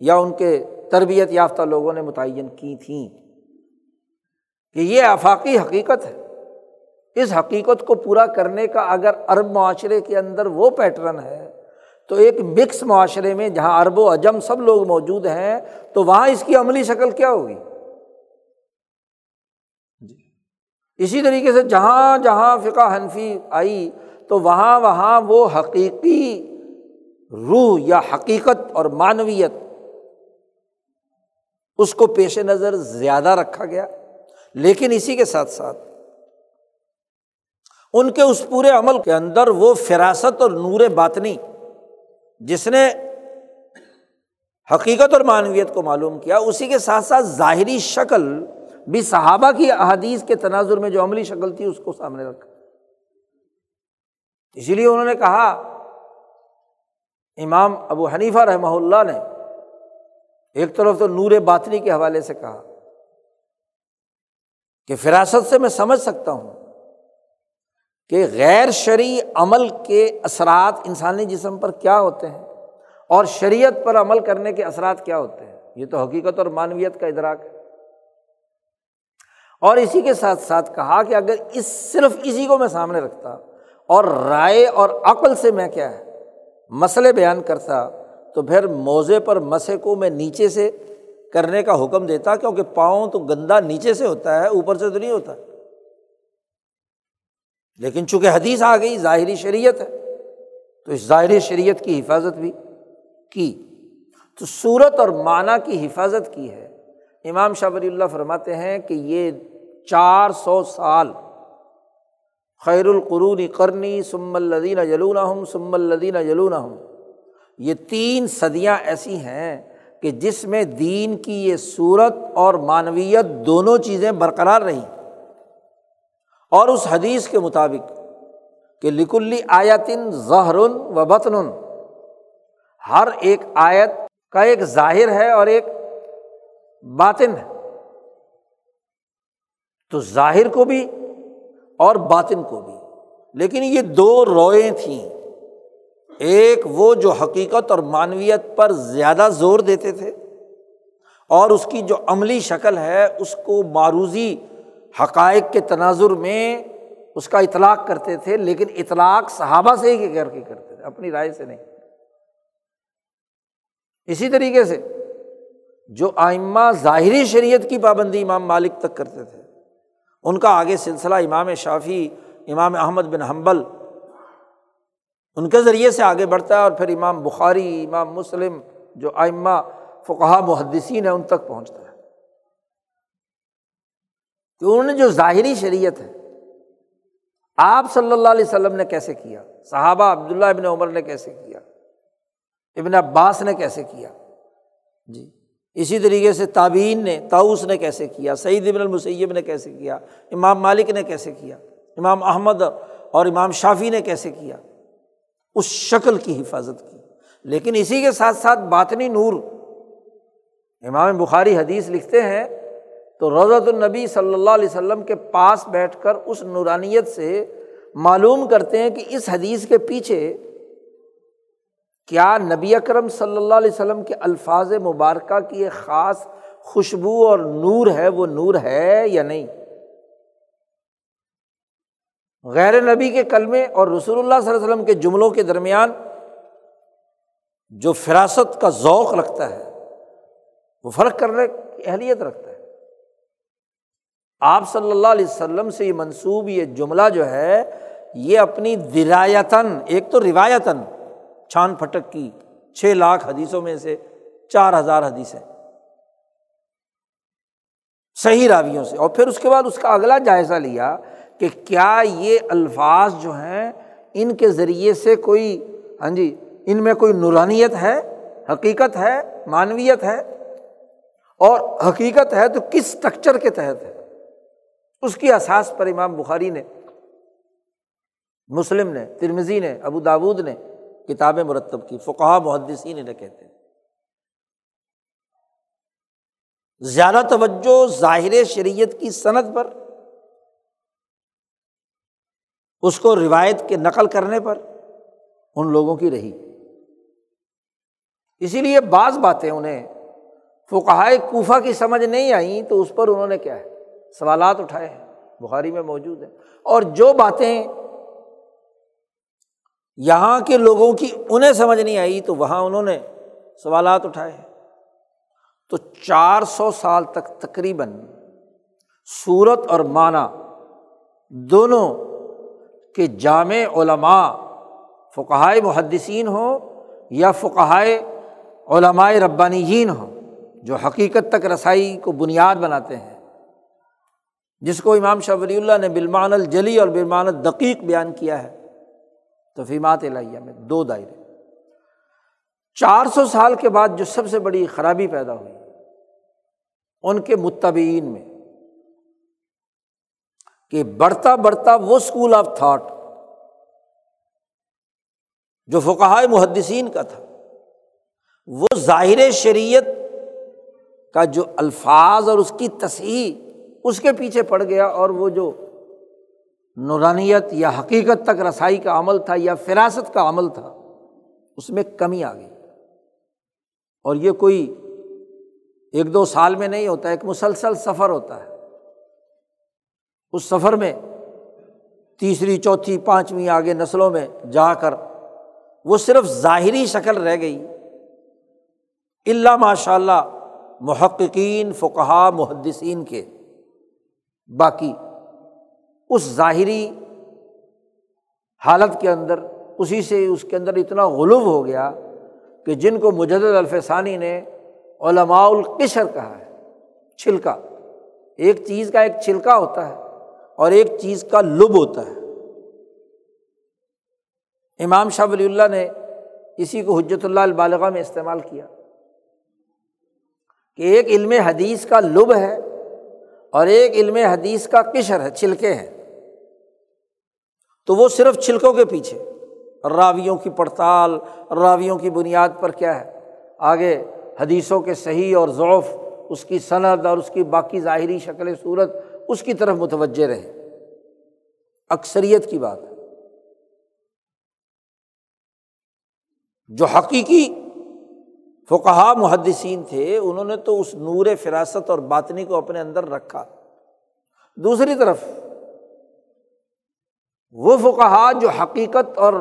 یا ان کے تربیت یافتہ لوگوں نے متعین کی تھیں۔ کہ یہ آفاقی حقیقت ہے۔ اس حقیقت کو پورا کرنے کا اگر عرب معاشرے کے اندر وہ پیٹرن ہے، تو ایک مکس معاشرے میں جہاں عرب و عجم سب لوگ موجود ہیں، تو وہاں اس کی عملی شکل کیا ہوگی؟ جی۔ اسی طریقے سے جہاں جہاں فقہ حنفی آئی، تو وہاں وہاں وہ حقیقی روح یا حقیقت اور معنویت اس کو پیش نظر زیادہ رکھا گیا، لیکن اسی کے ساتھ ساتھ ان کے اس پورے عمل کے اندر وہ فراست اور نور باطنی، جس نے حقیقت اور معنویت کو معلوم کیا، اسی کے ساتھ ساتھ ظاہری شکل بھی صحابہ کی احادیث کے تناظر میں جو عملی شکل تھی، اس کو سامنے رکھا۔ اسی لیے انہوں نے کہا، امام ابو حنیفہ رحمہ اللہ نے ایک طرف تو نور باطنی کے حوالے سے کہا کہ فراست سے میں سمجھ سکتا ہوں کہ غیر شرعی عمل کے اثرات انسانی جسم پر کیا ہوتے ہیں اور شریعت پر عمل کرنے کے اثرات کیا ہوتے ہیں؟ یہ تو حقیقت اور معنویت کا ادراک ہے۔ اور اسی کے ساتھ ساتھ کہا کہ اگر اس صرف اسی کو میں سامنے رکھتا اور رائے اور عقل سے میں کیا ہے مسئلے بیان کرتا تو پھر موزے پر مسے کو میں نیچے سے کرنے کا حکم دیتا، کیونکہ پاؤں تو گندا نیچے سے ہوتا ہے، اوپر سے تو نہیں ہوتا۔ لیکن چونکہ حدیث آ گئی، ظاہری شریعت ہے، تو اس ظاہری شریعت کی حفاظت بھی کی۔ تو صورت اور معنی کی حفاظت کی ہے۔ امام شاہ ولی اللہ فرماتے ہیں کہ یہ چار سو سال خیر القرون کرنی سم الدین جلون ہم سم الدین جلون ہم یہ تین صدیاں ایسی ہیں کہ جس میں دین کی یہ صورت اور معنویت دونوں چیزیں برقرار رہیں۔ اور اس حدیث کے مطابق کہ لکلی آیتن ظہر و بطن ہر ایک آیت کا ایک ظاہر ہے اور ایک باطن ہے۔ تو ظاہر کو بھی اور باطن کو بھی۔ لیکن یہ دو روئیں تھیں۔ ایک وہ جو حقیقت اور معنویت پر زیادہ زور دیتے تھے اور اس کی جو عملی شکل ہے، اس کو معروضی حقائق کے تناظر میں اس کا اطلاق کرتے تھے، لیکن اطلاق صحابہ سے ہی کر کے کرتے تھے، اپنی رائے سے نہیں۔ اسی طریقے سے جو آئمہ ظاہری شریعت کی پابندی امام مالک تک کرتے تھے، ان کا آگے سلسلہ امام شافی امام احمد بن حنبل ان کے ذریعے سے آگے بڑھتا ہے اور پھر امام بخاری، امام مسلم، جو آئمہ فقہ محدثین ہے ان تک پہنچتا ہے۔ کہ انہوں نے جو ظاہری شریعت ہے، آپ صلی اللہ علیہ وسلم نے کیسے کیا؟ صحابہ عبداللہ ابن عمر نے کیسے کیا؟ ابن عباس نے کیسے کیا؟ جی اسی طریقے سے تابعین نے تاؤس نے کیسے کیا؟ سعید ابن المسیب نے کیسے کیا؟ امام مالک نے کیسے کیا؟ امام احمد اور امام شافی نے کیسے کیا؟ اس شکل کی حفاظت کی۔ لیکن اسی کے ساتھ ساتھ باطنی نور۔ امام بخاری حدیث لکھتے ہیں، تو روزۃ النبی صلی اللہ علیہ وسلم کے پاس بیٹھ کر اس نورانیت سے معلوم کرتے ہیں کہ اس حدیث کے پیچھے کیا نبی اکرم صلی اللہ علیہ وسلم کے الفاظ مبارکہ کی ایک خاص خوشبو اور نور ہے، وہ نور ہے یا نہیں؟ غیر نبی کے کلمے اور رسول اللہ صلی اللہ علیہ وسلم کے جملوں کے درمیان جو فراست کا ذوق رکھتا ہے، وہ فرق کرنے کی اہلیت رکھتا ہے۔ آپ صلی اللہ علیہ وسلم سے یہ منسوب یہ جملہ جو ہے، یہ اپنی درایتاً، ایک تو روایتاً چھان پھٹک کی چھ لاکھ حدیثوں میں سے چار ہزار حدیثیں صحیح راویوں سے۔ اور پھر اس کے بعد اس کا اگلا جائزہ لیا کہ کیا یہ الفاظ جو ہیں ان کے ذریعے سے کوئی ہاں جی ان میں کوئی نورانیت ہے، حقیقت ہے، معنویت ہے؟ اور حقیقت ہے تو کس اسٹرکچر کے تحت ہے؟ اس کی احساس پر امام بخاری نے، مسلم نے ترمزی نے، ابو داود نے کتابیں مرتب کی فقہ محدثین نے کہتے ہیں۔ زیادہ توجہ ظاہر شریعت کی صنعت پر اس کو روایت کے نقل کرنے پر ان لوگوں کی رہی۔ اسی لیے بعض باتیں انہیں فقہائے کوفہ کی سمجھ نہیں آئیں تو اس پر انہوں نے کیا ہے؟ سوالات اٹھائے ہیں۔ بخاری میں موجود ہیں۔ اور جو باتیں یہاں کے لوگوں کی انہیں سمجھ نہیں آئی تو وہاں انہوں نے سوالات اٹھائے ہیں۔ تو چار سو سال تک تقریباً صورت اور معنی دونوں کے جامع علماء فقہائے محدثین ہوں یا فقہائے علمائے ربانی ہوں، جو حقیقت تک رسائی کو بنیاد بناتے ہیں۔ جس کو امام شاہ ولی اللہ نے بالمان الجلی اور بالمان الدقیق بیان کیا ہے۔ توفیمات الہیہ میں دو دائرے۔ چار سو سال کے بعد جو سب سے بڑی خرابی پیدا ہوئی، ان کے متبین میں کہ بڑھتا بڑھتا وہ اسکول آف تھاٹ جو فقہ محدثین کا تھا، وہ ظاہر شریعت کا جو الفاظ اور اس کی تصحیح اس کے پیچھے پڑ گیا اور وہ جو نورانیت یا حقیقت تک رسائی کا عمل تھا یا فراست کا عمل تھا، اس میں کمی آ گئی۔ اور یہ کوئی ایک دو سال میں نہیں ہوتا، ایک مسلسل سفر ہوتا ہے۔ اس سفر میں تیسری، چوتھی، پانچویں آگے نسلوں میں جا کر وہ صرف ظاہری شکل رہ گئی۔ اللہ ماشاء اللہ محققین فقہ محدثین کے۔ باقی اس ظاہری حالت کے اندر، اسی سے اس کے اندر اتنا غلو ہو گیا کہ جن کو مجد الفسانی نے علماء القشر کہا ہے، چھلکا۔ ایک چیز کا ایک چھلکا ہوتا ہے۔ اور ایک چیز کا لب ہوتا ہے۔ امام شاہ ولی اللہ نے اسی کو حجرت اللہ البالغ میں استعمال کیا کہ ایک علم حدیث کا لب ہے اور ایک علم حدیث کا کشر ہے، چھلکے ہیں۔ تو وہ صرف چھلکوں کے پیچھے، راویوں کی پڑتال، راویوں کی بنیاد پر کیا ہے؟ آگے حدیثوں کے صحیح اور ضعف، اس کی صنعت اور اس کی باقی ظاہری شکل صورت اس کی طرف متوجہ رہے۔ اکثریت کی بات ہے۔ جو حقیقی فقہ محدثین تھے، انہوں نے تو اس نور فراست اور باطنی کو اپنے اندر رکھا۔ دوسری طرف، وہ فقہ جو حقیقت اور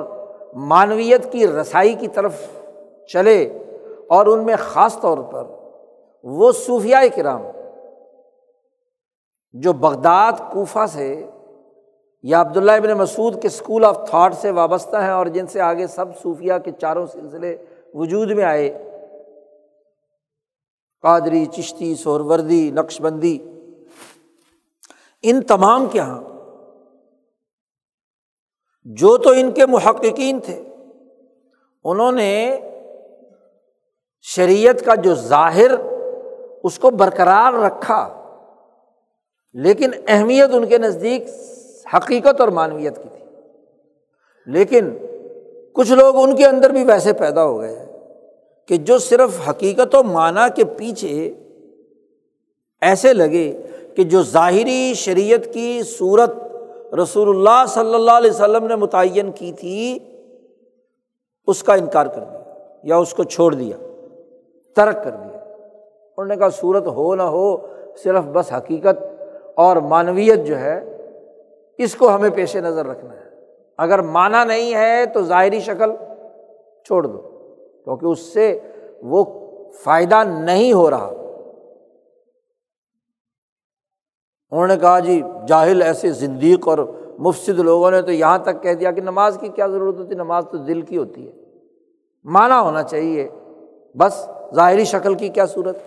معنویت کی رسائی کی طرف چلے اور ان میں خاص طور پر وہ صوفیہ کرام جو بغداد، کوفہ سے یا عبداللہ ابن مسعود کے اسکول آف تھاٹ سے وابستہ ہیں اور جن سے آگے سب صوفیہ کے چاروں سلسلے وجود میں آئے۔ قادری، چشتی سور وردی نقش بندی ان تمام کے یہاں جو تو ان کے محققین تھے، انہوں نے شریعت کا جو ظاہر، اس کو برقرار رکھا۔ لیکن اہمیت ان کے نزدیک حقیقت اور معنویت کی تھی۔ لیکن کچھ لوگ ان کے اندر بھی ویسے پیدا ہو گئے کہ جو صرف حقیقت و معنی کے پیچھے ایسے لگے کہ جو ظاہری شریعت کی صورت رسول اللہ صلی اللہ علیہ وسلم نے متعین کی تھی، اس کا انکار کر دیا یا اس کو چھوڑ دیا، ترک کر دیا۔ انہوں نے کہا صورت ہو نہ ہو، صرف بس حقیقت اور معنویت جو ہے، اس کو ہمیں پیش نظر رکھنا ہے۔ اگر مانا نہیں ہے تو ظاہری شکل چھوڑ دو، کیونکہ اس سے وہ فائدہ نہیں ہو رہا۔ انہوں نے کہا جی جاہل ایسے زندیق اور مفصد لوگوں نے تو یہاں تک کہہ دیا کہ نماز کی کیا ضرورت ہوتی ہے نماز تو دل کی ہوتی ہے۔ مانا ہونا چاہیے، بس ظاہری شکل کی کیا صورت؟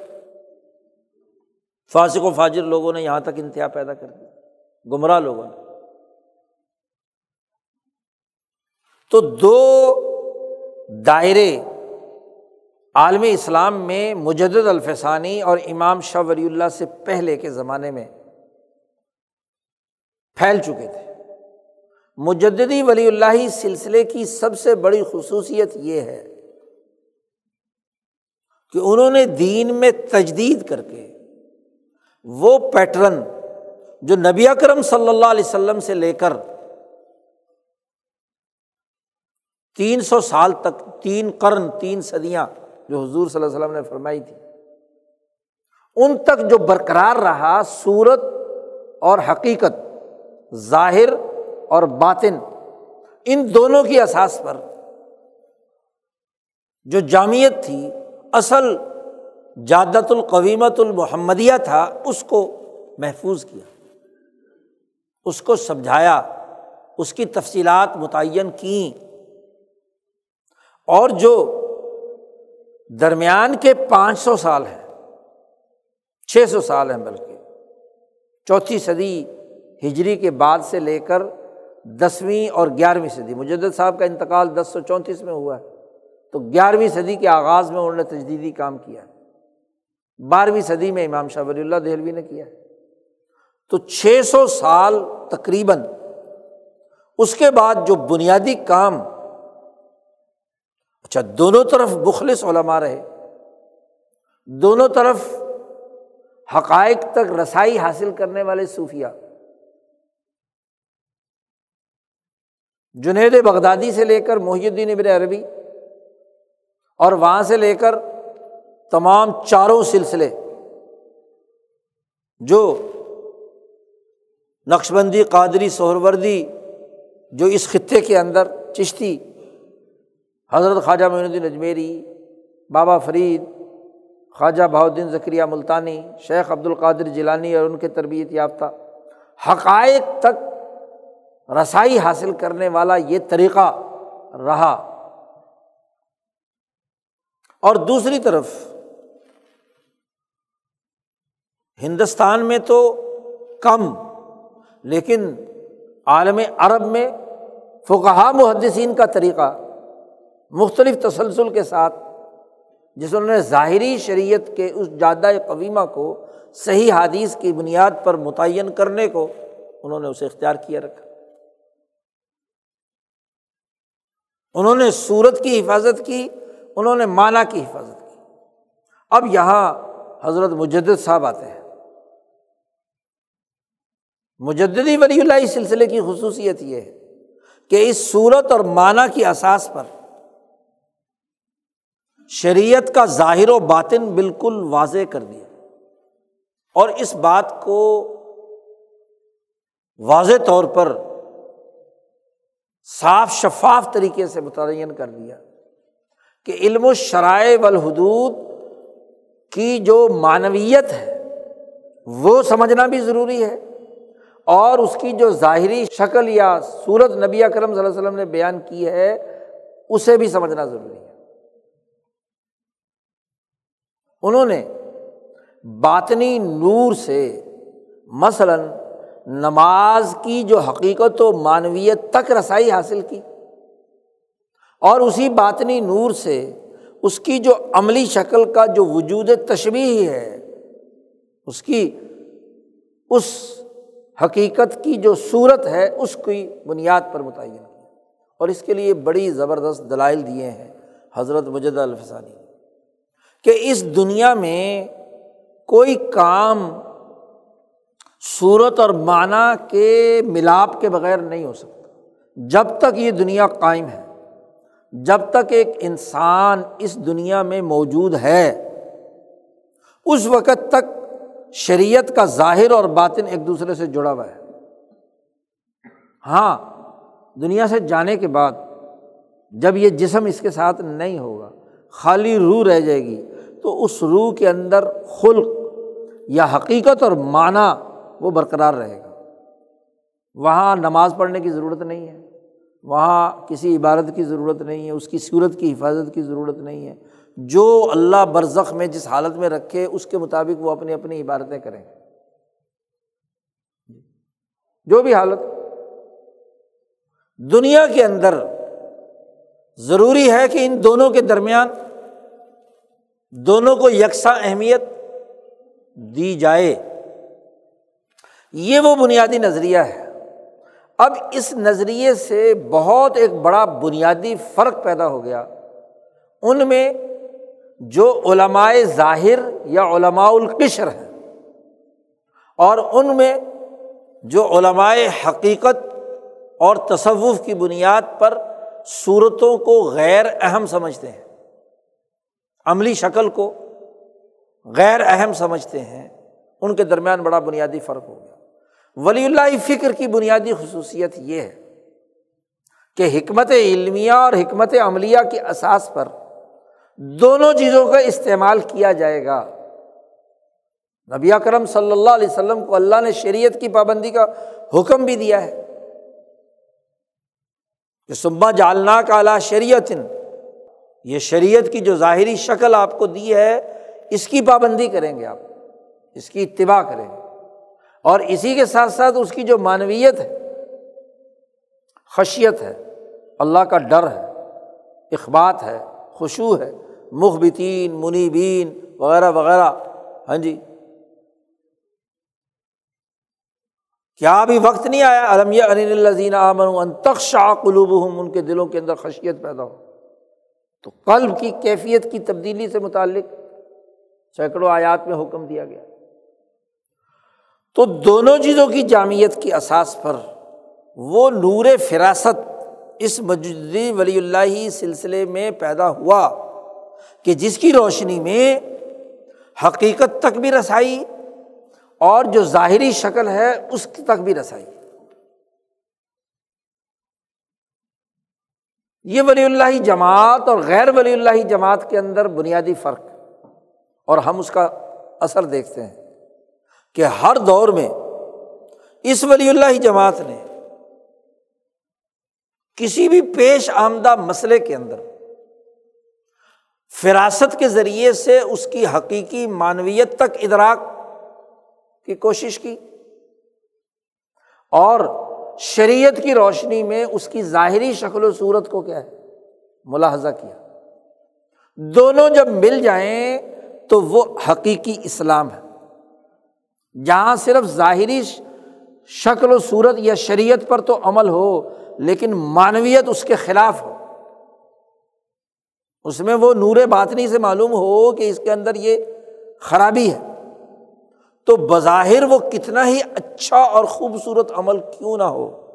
فاسق و فاجر لوگوں نے یہاں تک انتہا پیدا کر دی گمراہ لوگوں نے۔ تو دو دائرے عالم اسلام میں مجد الفسانی اور امام شاہ ولی اللہ سے پہلے کے زمانے میں پھیل چکے تھے۔ مجدی ولی اللہ سلسلے کی سب سے بڑی خصوصیت یہ ہے کہ انہوں نے دین میں تجدید کر کے وہ پیٹرن جو نبی اکرم صلی اللہ علیہ وسلم سے لے کر تین سو سال تک، تین قرن، تین صدیاں جو حضور صلی اللہ علیہ وسلم نے فرمائی تھی، ان تک جو برقرار رہا صورت اور حقیقت، ظاہر اور باطن، ان دونوں کی اثاث پر جو جامعت تھی، اصل جادت القویمت المحمدیہ تھا، اس کو محفوظ کیا، اس کو سمجھایا، اس کی تفصیلات متعین کیں۔ اور جو درمیان کے پانچ سو سال ہیں، چھ سو سال ہیں بلکہ، چوتھی صدی ہجری کے بعد سے لے کر دسویں اور گیارہویں صدی مجد صاحب کا انتقال دس سو چونتیس میں ہوا ہے، تو گیارہویں صدی کے آغاز میں انہوں نے تجدیدی کام کیا ہے۔ بارہویں صدی میں امام شاہ ولی اللہ دہلوی نے کیا تو چھ سو سال تقریباً اس کے بعد جو بنیادی کام اچھا دونوں طرف بخلص علماء رہے، دونوں طرف حقائق تک رسائی حاصل کرنے والے صوفیہ جنید بغدادی سے لے کر محی الدین ابن عربی اور وہاں سے لے کر تمام چاروں سلسلے جو نقش بندی قادری، سہروردی جو اس خطے کے اندر چشتی، حضرت خواجہ معین الدین اجمیری، بابا فرید، خواجہ بہاؤدین ذکریہ ملتانی، شیخ عبد القادر جیلانی اور ان کے تربیت یافتہ حقائق تک رسائی حاصل کرنے والا یہ طریقہ رہا۔ اور دوسری طرف ہندوستان میں تو کم، لیکن عالم عرب میں فقہ محدثین کا طریقہ مختلف تسلسل کے ساتھ، جس انہوں نے ظاہری شریعت کے اس جادہ قویمہ کو صحیح حادیث کی بنیاد پر متعین کرنے کو انہوں نے اسے اختیار کیا رکھا۔ انہوں نے صورت کی حفاظت کی، انہوں نے مانا کی حفاظت کی۔ اب یہاں حضرت مجدد صاحب آتے ہیں۔ مجدی ولی اللہ اس سلسلے کی خصوصیت یہ ہے کہ اس صورت اور معنی کی اساس پر شریعت کا ظاہر و باطن بالکل واضح کر دیا اور اس بات کو واضح طور پر صاف شفاف طریقے سے متعین کر دیا کہ علم و شرائع والحدود کی جو معنویت ہے وہ سمجھنا بھی ضروری ہے اور اس کی جو ظاہری شکل یا صورت نبی کرم صلی اللہ علیہ وسلم نے بیان کی ہے، اسے بھی سمجھنا ضروری ہے۔ انہوں نے باطنی نور سے مثلاً نماز کی جو حقیقت و معنویت تک رسائی حاصل کی اور اسی باطنی نور سے اس کی جو عملی شکل کا جو وجود تشبیح ہے، اس کی، اس حقیقت کی جو صورت ہے، اس کی بنیاد پر متعین کی اور اس کے لیے بڑی زبردست دلائل دیے ہیں حضرت مجد الفسانی۔ کہ اس دنیا میں کوئی کام صورت اور معنی کے ملاپ کے بغیر نہیں ہو سکتا۔ جب تک یہ دنیا قائم ہے، جب تک ایک انسان اس دنیا میں موجود ہے، اس وقت تک شریعت کا ظاہر اور باطن ایک دوسرے سے جڑا ہوا ہے۔ ہاں دنیا سے جانے کے بعد جب یہ جسم اس کے ساتھ نہیں ہوگا، خالی روح رہ جائے گی، تو اس روح کے اندر خلق یا حقیقت اور معنی وہ برقرار رہے گا۔ وہاں نماز پڑھنے کی ضرورت نہیں ہے، وہاں کسی عبادت کی ضرورت نہیں ہے، اس کی صورت کی حفاظت کی ضرورت نہیں ہے جو اللہ برزخ میں جس حالت میں رکھے، اس کے مطابق وہ اپنی اپنی عبادتیں کریں۔ جو بھی حالت۔ دنیا کے اندر ضروری ہے کہ ان دونوں کے درمیان دونوں کو یکساں اہمیت دی جائے۔ یہ وہ بنیادی نظریہ ہے۔ اب اس نظریے سے بہت ایک بڑا بنیادی فرق پیدا ہو گیا۔ ان میں جو علمائے ظاہر یا علماء القشر ہیں اور ان میں جو علمائے حقیقت اور تصوف کی بنیاد پر صورتوں کو غیر اہم سمجھتے ہیں، عملی شکل کو غیر اہم سمجھتے ہیں، ان کے درمیان بڑا بنیادی فرق ہو گیا۔ ولی اللہ فکر کی بنیادی خصوصیت یہ ہے کہ حکمت علمیہ اور حکمت عملیہ کے اساس پر دونوں چیزوں کا استعمال کیا جائے گا۔ نبی کرم صلی اللہ علیہ وسلم کو اللہ نے شریعت کی پابندی کا حکم بھی دیا ہے کہ سما جالنا کالا شریعت یہ شریعت کی جو ظاہری شکل آپ کو دی ہے، اس کی پابندی کریں گے آپ، اس کی اتباع کریں گے۔ اور اسی کے ساتھ ساتھ اس کی جو معنویت ہے، خشیت ہے، اللہ کا ڈر ہے، اخبات ہے خوشو ہے مخبتین، منیبین، وغیرہ وغیرہ۔ ہاں جی۔ کیا ابھی وقت نہیں آیا علمیہ علی الزین امن تخشا قلوب ہوں ان کے دلوں کے اندر خشیت پیدا ہو۔ تو قلب کی کیفیت کی تبدیلی سے متعلق سینکڑوں آیات میں حکم دیا گیا۔ تو دونوں چیزوں کی جامعت کی اساس پر وہ نور فراست اس مجدی ولی اللہ سلسلے میں پیدا ہوا۔ کہ جس کی روشنی میں حقیقت تک بھی رسائی اور جو ظاہری شکل ہے اس تک بھی رسائی۔ یہ ولی اللہ جماعت اور غیر ولی اللہ جماعت کے اندر بنیادی فرق اور ہم اس کا اثر دیکھتے ہیں کہ ہر دور میں اس ولی اللہ جماعت نے کسی بھی پیش آمدہ مسئلے کے اندر فراست کے ذریعے سے اس کی حقیقی معنویت تک ادراک کی کوشش کی اور شریعت کی روشنی میں اس کی ظاہری شکل و صورت کو کیا ہے؟ ملاحظہ کیا۔ دونوں جب مل جائیں تو وہ حقیقی اسلام ہے۔ جہاں صرف ظاہری شکل و صورت یا شریعت پر تو عمل ہو، لیکن معنویت اس کے خلاف ہو۔ اس میں وہ نور باطنی سے معلوم ہو کہ اس کے اندر یہ خرابی ہے۔ تو بظاہر وہ کتنا ہی اچھا اور خوبصورت عمل کیوں نہ ہو۔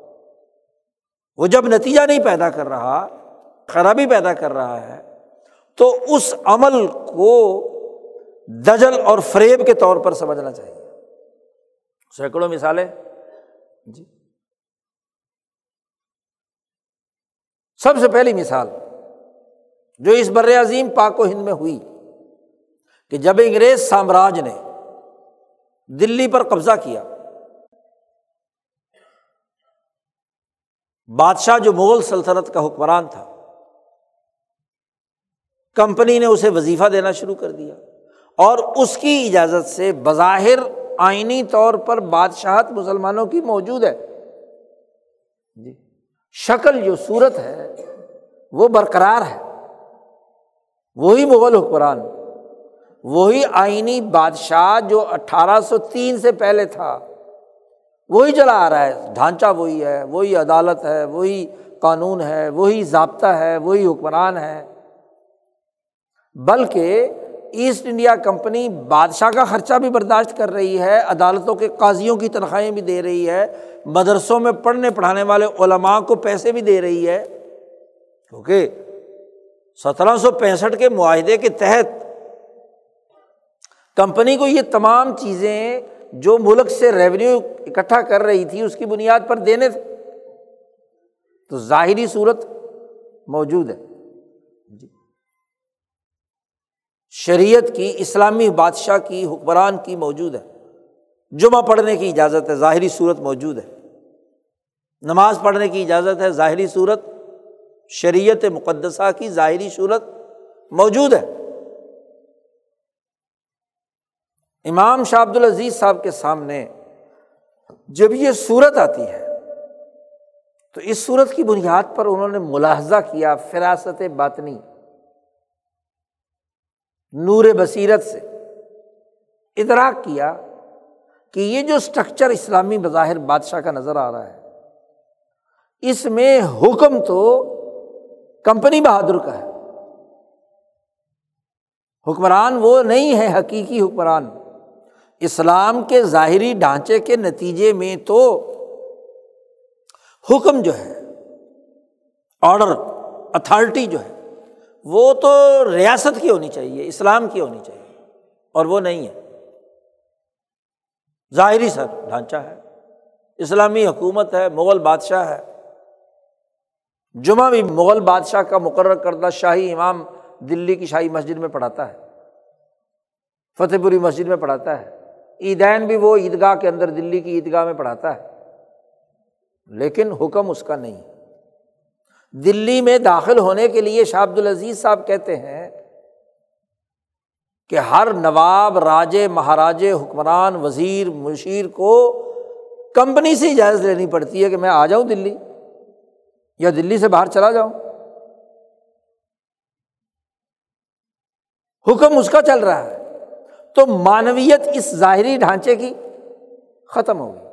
وہ جب نتیجہ نہیں پیدا کر رہا، خرابی پیدا کر رہا ہے، تو اس عمل کو دجل اور فریب کے طور پر سمجھنا چاہیے۔ سینکڑوں مثالیں۔ جی۔ سب سے پہلی مثال۔ جو اس بر عظیم پاک و ہند میں ہوئی کہ جب انگریز سامراج نے دلی پر قبضہ کیا، بادشاہ جو مغل سلطنت کا حکمران تھا، کمپنی نے اسے وظیفہ دینا شروع کر دیا اور اس کی اجازت سے بظاہر آئینی طور پر بادشاہت مسلمانوں کی موجود ہے۔ جی شکل جو صورت ہے وہ برقرار ہے۔ وہی مغل حکمران، وہی آئینی بادشاہ جو اٹھارہ سو تین سے پہلے تھا، وہی چلا آ رہا ہے۔ ڈھانچہ وہی ہے، وہی عدالت ہے، وہی قانون ہے، وہی ضابطہ ہے، وہی حکمران ہے۔ بلکہ ایسٹ انڈیا کمپنی بادشاہ کا خرچہ بھی برداشت کر رہی ہے، عدالتوں کے قاضیوں کی تنخواہیں بھی دے رہی ہے، مدرسوں میں پڑھنے پڑھانے والے علماء کو پیسے بھی دے رہی ہے۔ کیونکہ سترہ سو پینسٹھ کے معاہدے کے تحت کمپنی کو یہ تمام چیزیں جو ملک سے ریونیو اکٹھا کر رہی تھی، اس کی بنیاد پر دینے تھے۔ تو ظاہری صورت موجود ہے۔ جی۔ شریعت کی، اسلامی بادشاہ کی، حکمران کی موجود ہے۔ جمعہ پڑھنے کی اجازت ہے، ظاہری صورت موجود ہے۔ نماز پڑھنے کی اجازت ہے، ظاہری صورت شریعت مقدسہ کی ظاہری صورت موجود ہے۔ امام شاہ عبد العزیز صاحب کے سامنے جب یہ صورت آتی ہے، تو اس صورت کی بنیاد پر انہوں نے ملاحظہ کیا فراست باطنی نور بصیرت سے۔ ادراک کیا کہ یہ جو اسٹرکچر اسلامی بظاہر بادشاہ کا نظر آ رہا ہے، اس میں حکم تو کمپنی بہادر کا ہے۔ حکمران وہ نہیں ہے، حقیقی حکمران۔ اسلام کے ظاہری ڈھانچے کے نتیجے میں تو حکم جو ہے آڈر اتھارٹی جو ہے، وہ تو ریاست کی ہونی چاہیے، اسلام کی ہونی چاہیے، اور وہ نہیں ہے۔ ظاہری سر ڈھانچہ ہے۔ اسلامی حکومت ہے، مغل بادشاہ ہے۔ جمعہ بھی مغل بادشاہ کا مقرر کردہ شاہی امام دلی کی شاہی مسجد میں پڑھاتا ہے، فتح پوری مسجد میں پڑھاتا ہے۔ عیدین بھی وہ عیدگاہ کے اندر دلی کی عیدگاہ میں پڑھاتا ہے، لیکن حکم اس کا نہیں۔ دلی میں داخل ہونے کے لیے شاہ عبد العزیز صاحب کہتے ہیں کہ ہر نواب، راجے، مہاراجے، حکمران، وزیر مشیر کو کمپنی سے اجازت لینی پڑتی ہے کہ میں آ جاؤں دلی۔ یا دلی سے باہر چلا جاؤں؟ حکم اس کا چل رہا ہے۔ تو مانویت اس ظاہری ڈھانچے کی ختم ہو گئی۔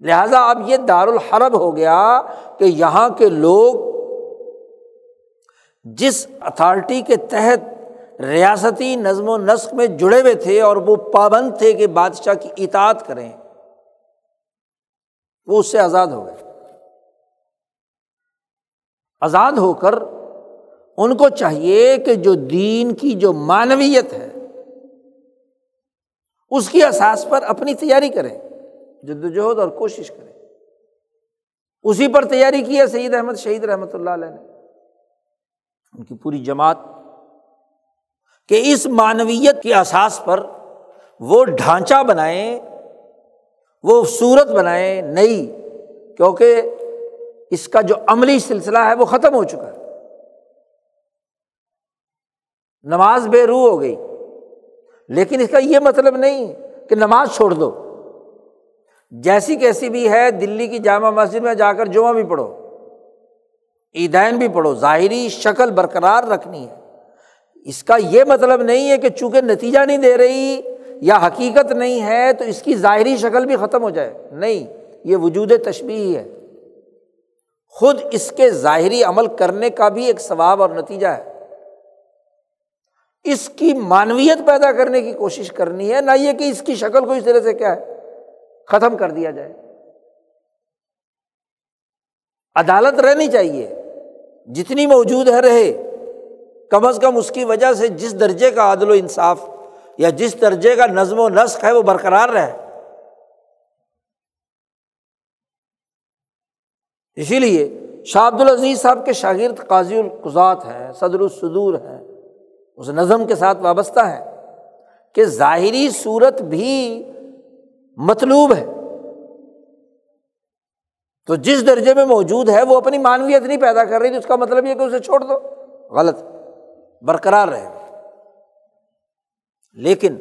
لہذا اب یہ دار الحرب ہو گیا کہ یہاں کے لوگ جس اتھارٹی کے تحت ریاستی نظم و نسق میں جڑے ہوئے تھے اور وہ پابند تھے کہ بادشاہ کی اطاعت کریں، وہ اس سے آزاد ہو گئے۔ آزاد ہو کر ان کو چاہیے کہ جو دین کی جو معنویت ہے، اس کی احساس پر اپنی تیاری کریں جدوجہد اور کوشش کریں۔ اسی پر تیاری کی ہے سعید احمد شہید رحمۃ اللہ علیہ نے۔ ان کی پوری جماعت کہ اس معنویت کے احساس پر وہ ڈھانچہ بنائیں، وہ صورت بنائیں نئی، کیونکہ اس کا جو عملی سلسلہ ہے وہ ختم ہو چکا ہے۔ نماز بے روح ہو گئی۔ لیکن اس کا یہ مطلب نہیں کہ نماز چھوڑ دو۔ جیسی کیسی بھی ہے، دلی کی جامع مسجد میں جا کر جمعہ بھی پڑھو۔ عیدین بھی پڑھو۔ ظاہری شکل برقرار رکھنی ہے۔ اس کا یہ مطلب نہیں ہے کہ چونکہ نتیجہ نہیں دے رہی یا حقیقت نہیں ہے تو اس کی ظاہری شکل بھی ختم ہو جائے۔ نہیں، یہ وجود تشبیح ہے۔ خود اس کے ظاہری عمل کرنے کا بھی ایک ثواب اور نتیجہ ہے۔ اس کی مانویت پیدا کرنے کی کوشش کرنی ہے، نہ یہ کہ اس کی شکل کو اس طرح سے کیا ہے، ختم کر دیا جائے۔ عدالت رہنی چاہیے، جتنی موجود ہے رہے۔ کم از کم اس کی وجہ سے جس درجے کا عدل و انصاف یا جس درجے کا نظم و نسق ہے وہ برقرار رہے۔ اسی لیے شاہ عبد العزیز صاحب کے شاگرد قاضی القضات ہیں، صدر الصدور ہیں، اس نظم کے ساتھ وابستہ ہے کہ ظاہری صورت بھی مطلوب ہے۔ تو جس درجے میں موجود ہے، وہ اپنی مانویت نہیں پیدا کر رہی تو اس کا مطلب یہ کہ اسے چھوڑ دو۔ غلط، برقرار رہے۔ لیکن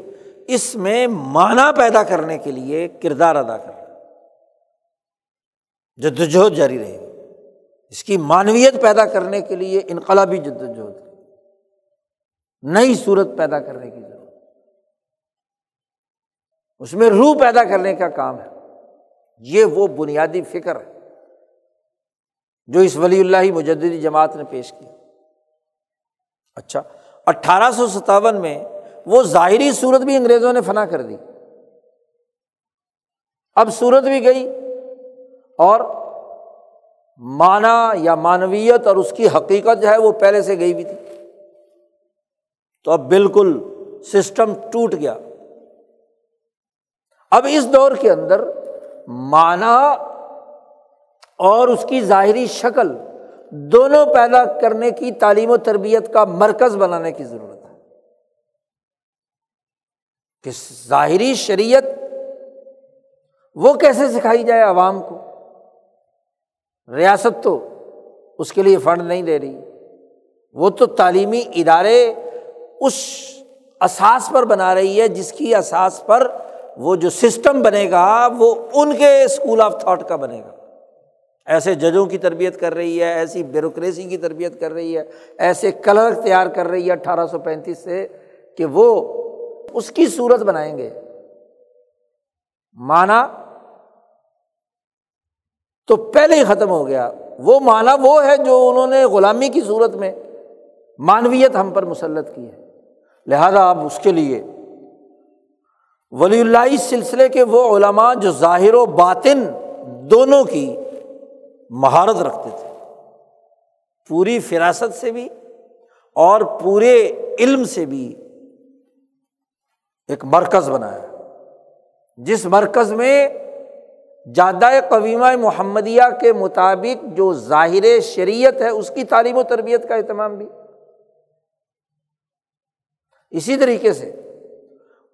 اس میں معنی پیدا کرنے کے لیے کردار ادا کر جدوجہد جاری رہے گی۔ اس کی مانویت پیدا کرنے کے لیے انقلابی جدوجہد۔ نئی صورت پیدا کرنے کی ضرورت۔ اس میں روح پیدا کرنے کا کام ہے۔ یہ وہ بنیادی فکر ہے جو اس ولی اللہ مجدی جماعت نے پیش کیا اچھا اٹھارہ سو ستاون میں وہ ظاہری صورت بھی انگریزوں نے فنا کر دی۔ اب صورت بھی گئی۔ اور مانا یا مانویت اور اس کی حقیقت جو ہے وہ پہلے سے گئی بھی تھی۔ تو اب بالکل سسٹم ٹوٹ گیا۔ اب اس دور کے اندر مانا اور اس کی ظاہری شکل دونوں پیدا کرنے کی تعلیم و تربیت کا مرکز بنانے کی ضرورت ہے۔ کہ ظاہری شریعت وہ کیسے سکھائی جائے عوام کو؟ ریاست تو اس کے لیے فنڈ نہیں دے رہی۔ وہ تو تعلیمی ادارے اس اساس پر بنا رہی ہے جس کی اساس پر وہ جو سسٹم بنے گا وہ ان کے اسکول آف تھاٹ کا بنے گا۔ ایسے ججوں کی تربیت کر رہی ہے، ایسی بیوروکریسی کی تربیت کر رہی ہے، ایسے کلرک تیار کر رہی ہے اٹھارہ سو پینتیس سے کہ وہ اس کی صورت بنائیں گے۔ مانا تو پہلے ہی ختم ہو گیا۔ وہ مانا وہ ہے جو انہوں نے غلامی کی صورت میں مانویت ہم پر مسلط کی ہے۔ لہذا اب اس کے لیے ولی اللہ سلسلے کے وہ علماء جو ظاہر و باطن دونوں کی مہارت رکھتے تھے۔ پوری فراست سے بھی اور پورے علم سے بھی ایک مرکز بنایا۔ جس مرکز میں جادہ قویمہ محمدیہ کے مطابق جو ظاہر شریعت ہے، اس کی تعلیم و تربیت کا اہتمام بھی۔ اسی طریقے سے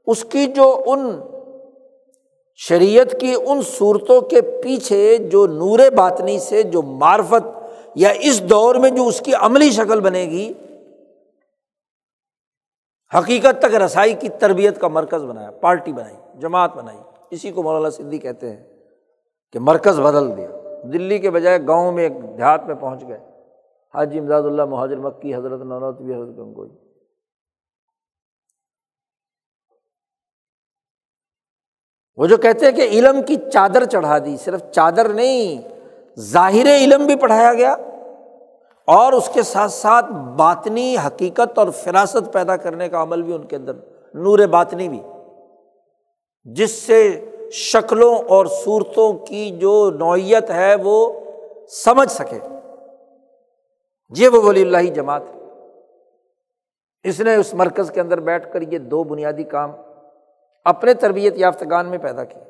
اس کی جو ان شریعت کی ان صورتوں کے پیچھے جو نور باطنی سے جو معرفت یا اس دور میں جو اس کی عملی شکل بنے گی، حقیقت تک رسائی کی تربیت کا مرکز بنایا، پارٹی بنائی، جماعت بنائی، اسی کو مولانا سندھی کہتے ہیں۔ کہ مرکز بدل دیا۔ دلی کے بجائے گاؤں میں ایک دیہات میں پہنچ گئے۔ حاجی امداد اللہ مہاجر مکی، حضرت نوروتوی حضرت گنگوئی۔ وہ جو کہتے ہیں کہ علم کی چادر چڑھا دی، صرف چادر نہیں، ظاہر علم بھی پڑھایا گیا اور اس کے ساتھ ساتھ باطنی حقیقت اور فراست پیدا کرنے کا عمل بھی ان کے اندر، نور باطنی بھی۔ جس سے شکلوں اور صورتوں کی جو نوعیت ہے وہ سمجھ سکے۔ یہ وہ ولی اللہ جماعت اس نے اس مرکز کے اندر بیٹھ کر یہ دو بنیادی کام اپنے تربیت یافتگان میں پیدا کیے۔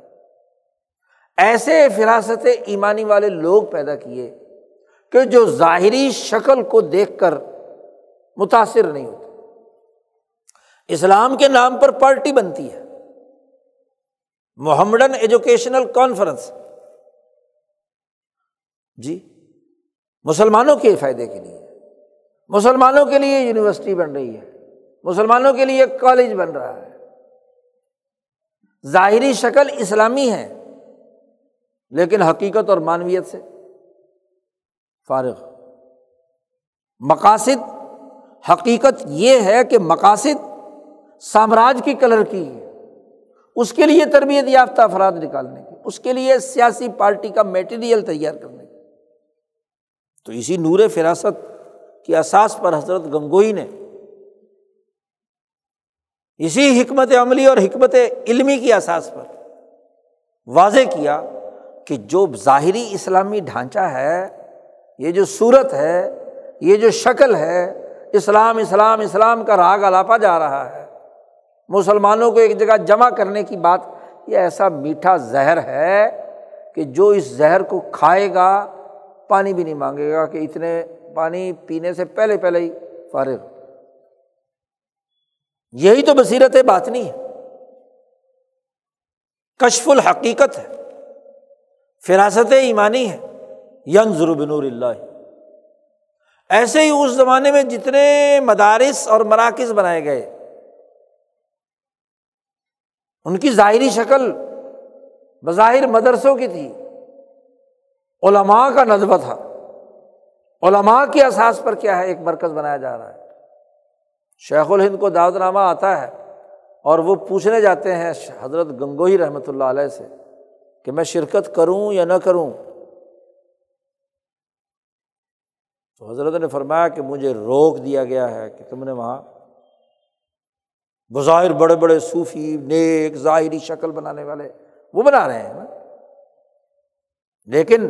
ایسے فراست ایمانی والے لوگ پیدا کیے کہ جو ظاہری شکل کو دیکھ کر متاثر نہیں ہوتے۔ اسلام کے نام پر پارٹی بنتی ہے۔ Mohammedan educational conference. جی مسلمانوں کے فائدے کے لیے۔ مسلمانوں کے لیے یونیورسٹی بن رہی ہے۔ مسلمانوں کے لیے کالج بن رہا ہے۔ ظاہری شکل اسلامی ہے، لیکن حقیقت اور معنویت سے فارغ۔ مقاصد، حقیقت یہ ہے کہ مقاصد سامراج کی کلر کی ہے۔ اس کے لیے تربیت یافتہ افراد نکالنے کی اس کے لیے سیاسی پارٹی کا میٹیریل تیار کرنے کی تو اسی نور فراست کی اساس پر حضرت گنگوئی نے اسی حکمت عملی اور حکمت علمی کی اساس پر واضح کیا کہ جو ظاہری اسلامی ڈھانچہ ہے، یہ جو صورت ہے، یہ جو شکل ہے، اسلام اسلام اسلام کا راگ الاپا جا رہا ہے۔ مسلمانوں کو ایک جگہ جمع کرنے کی بات، یہ ایسا میٹھا زہر ہے کہ جو اس زہر کو کھائے گا، پانی بھی نہیں مانگے گا کہ اتنے پانی پینے سے پہلے پہلے ہی فارغ۔ یہی تو بصیرت بات نہیں ہے۔ کشف الحقیقت ہے۔ فراست ایمانی ہے۔ ین بنور اللہ۔ ایسے ہی اس زمانے میں جتنے مدارس اور مراکز بنائے گئے ان کی ظاہری شکل بظاہر مدرسوں کی تھی۔ علماء کا نظبہ تھا۔ علماء کے احساس پر کیا ہے؟ ایک مرکز بنایا جا رہا ہے۔ شیخ الہند کو دعوت نامہ آتا ہے اور وہ پوچھنے جاتے ہیں حضرت گنگوئی رحمۃ اللہ علیہ سے کہ میں شرکت کروں یا نہ کروں۔ تو حضرت نے فرمایا کہ مجھے روک دیا گیا ہے کہ تم نے وہاں بظاہر بڑے بڑے صوفی، نیک، ظاہری شکل بنانے والے وہ بنا رہے ہیں۔ نا لیکن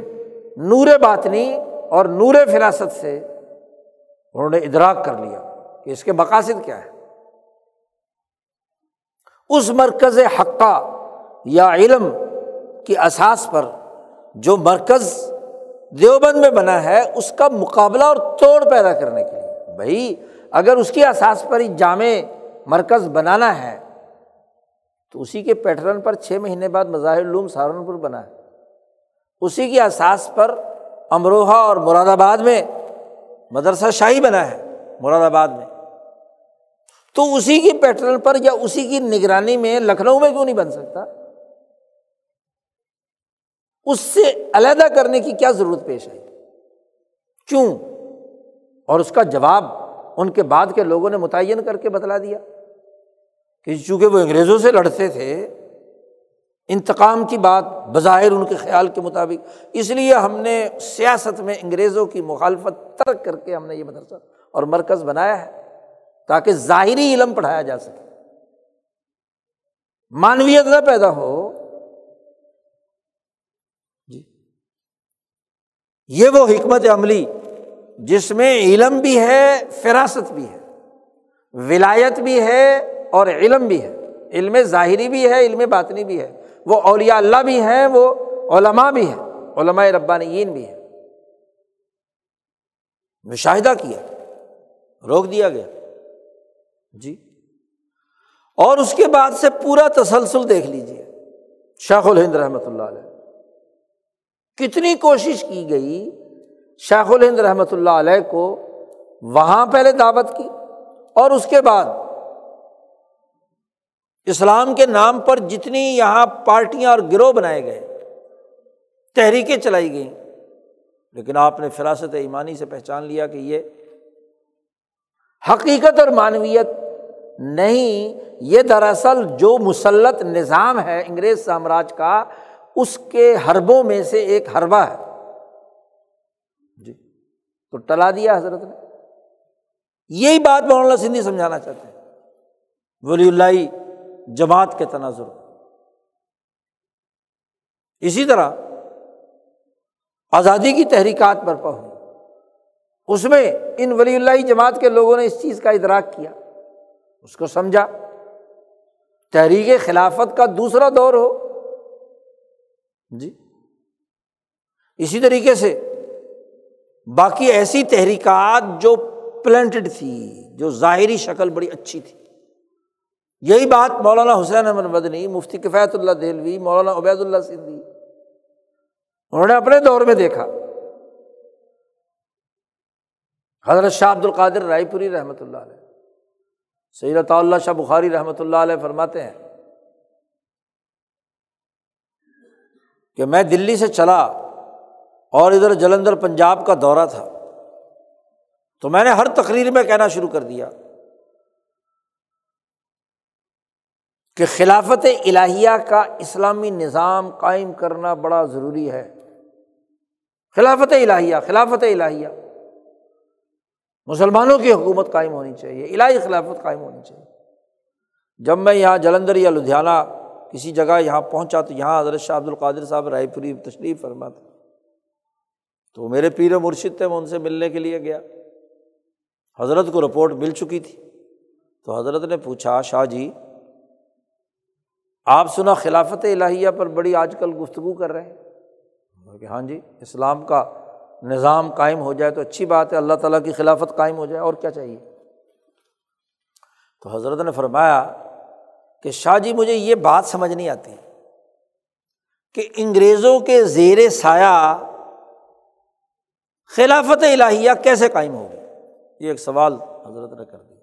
نور باطنی اور نور فراست سے انہوں نے ادراک کر لیا کہ اس کے مقاصد کیا ہے اس مرکز حقہ یا علم کی اساس پر جو مرکز دیوبند میں بنا ہے، اس کا مقابلہ اور توڑ پیدا کرنے کے لیے۔ بھائی، اگر اس کی اساس پر ہی جامع مرکز بنانا ہے، تو اسی کے پیٹرن پر چھ مہینے بعد مظاہر العلوم سہارنپور بنا ہے۔ اسی کی اساس پر امروہہ اور مراد آباد میں مدرسہ شاہی بنا ہے، مراد آباد میں۔ تو اسی کی پیٹرن پر یا اسی کی نگرانی میں لکھنؤ میں کیوں نہیں بن سکتا؟ اس سے علیحدہ کرنے کی کیا ضرورت پیش آئی؟ کیوں؟ اور اس کا جواب ان کے بعد کے لوگوں نے متعین کر کے بتلا دیا۔ کہ چونکہ وہ انگریزوں سے لڑتے تھے، انتقام کی بات بظاہر ان کے خیال کے مطابق۔ اس لیے ہم نے سیاست میں انگریزوں کی مخالفت ترک کر کے ہم نے یہ مدرسہ اور مرکز بنایا ہے تاکہ ظاہری علم پڑھایا جا سکے۔ مانویت نہ پیدا ہو۔ جی۔ یہ وہ حکمت عملی جس میں علم بھی ہے، فراست بھی ہے، ولایت بھی ہے اور علم بھی ہے۔ علم ظاہری بھی ہے، علم باطنی بھی ہے۔ وہ اولیاء اللہ بھی ہیں، وہ علماء بھی ہیں۔ علماء ربانین بھی ہیں۔ مشاہدہ کیا، روک دیا گیا۔ جی۔ اور اس کے بعد سے پورا تسلسل دیکھ لیجیے شیخ الہند رحمۃ اللہ علیہ۔ کتنی کوشش کی گئی شیخ الہند رحمۃ اللہ علیہ کو، وہاں پہلے دعوت کی اور اس کے بعد اسلام کے نام پر جتنی یہاں پارٹیاں اور گروہ بنائے گئے، تحریکیں چلائی گئیں، لیکن آپ نے فراست ایمانی سے پہچان لیا کہ یہ حقیقت اور معنویت نہیں، یہ دراصل جو مسلط نظام ہے انگریز سامراج کا، اس کے حربوں میں سے ایک حربہ ہے۔ جی تو ٹلا دیا حضرت نے۔ یہی بات مولانا سندھی سمجھانا چاہتے ہیں۔ ولی اللہ جماعت کے تناظر اسی طرح آزادی کی تحریکات برپا ہوئی اس میں ان ولی اللہ جماعت کے لوگوں نے اس چیز کا ادراک کیا۔ اس کو سمجھا۔ تحریک خلافت کا دوسرا دور ہو۔ جی۔ اسی طریقے سے باقی ایسی تحریکات جو پلنٹڈ تھی، جو ظاہری شکل بڑی اچھی تھی۔ یہی بات مولانا حسین احمد مدنی، مفتی کفایت اللہ دہلوی، مولانا عبید اللہ سندھی، انہوں نے اپنے دور میں دیکھا۔ حضرت شاہ عبد القادر رائے پوری رحمۃ اللہ علیہ، سید اللہ شاہ بخاری رحمۃ اللہ علیہ فرماتے ہیں کہ میں دلی سے چلا اور ادھر جلندھر پنجاب کا دورہ تھا، تو میں نے ہر تقریر میں کہنا شروع کر دیا۔ کہ خلافت الہیہ کا اسلامی نظام قائم کرنا بڑا ضروری ہے۔ خلافت الہیہ خلافت الہیہ۔ مسلمانوں کی حکومت قائم ہونی چاہیے، الہی خلافت قائم ہونی چاہیے۔ جب میں یہاں جلندر یا لدھیانہ کسی جگہ یہاں پہنچا تو یہاں حضرت شاہ عبد القادر صاحب رائے پوری تشریف فرما تھا تو میرے پیر مرشد تھے، میں ان سے ملنے کے لیے گیا۔ حضرت کو رپورٹ مل چکی تھی۔ تو حضرت نے پوچھا، شاہ جی آپ سنا خلافت الہیہ پر بڑی آج کل گفتگو کر رہے ہیں؟ کہ ہاں جی اسلام کا نظام قائم ہو جائے تو اچھی بات ہے، اللہ تعالیٰ کی خلافت قائم ہو جائے، اور کیا چاہیے؟ تو حضرت نے فرمایا کہ شاہ جی مجھے یہ بات سمجھ نہیں آتی کہ انگریزوں کے زیر سایہ خلافت الہیہ کیسے قائم ہوگی؟ یہ ایک سوال حضرت نے کر دیا۔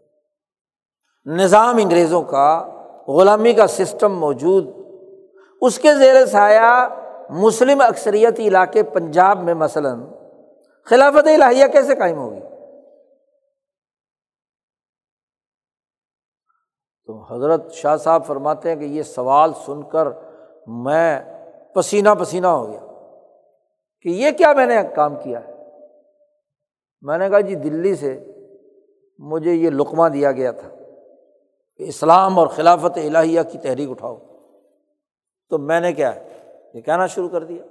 نظام انگریزوں کا غلامی کا سسٹم موجود۔ اس کے زیر سایہ مسلم اکثریت علاقے پنجاب میں مثلاً۔ خلافت الہیہ کیسے قائم ہوگی؟ تو حضرت شاہ صاحب فرماتے ہیں کہ یہ سوال سن کر میں پسینہ پسینہ ہو گیا کہ یہ کیا میں نے کام کیا ہے؟ میں نے کہا جی دلی سے مجھے یہ لقمہ دیا گیا تھا۔ اسلام اور خلافت الہیہ کی تحریک اٹھاؤ۔ تو میں نے کیا ہے؟ یہ کہنا شروع کر دیا؟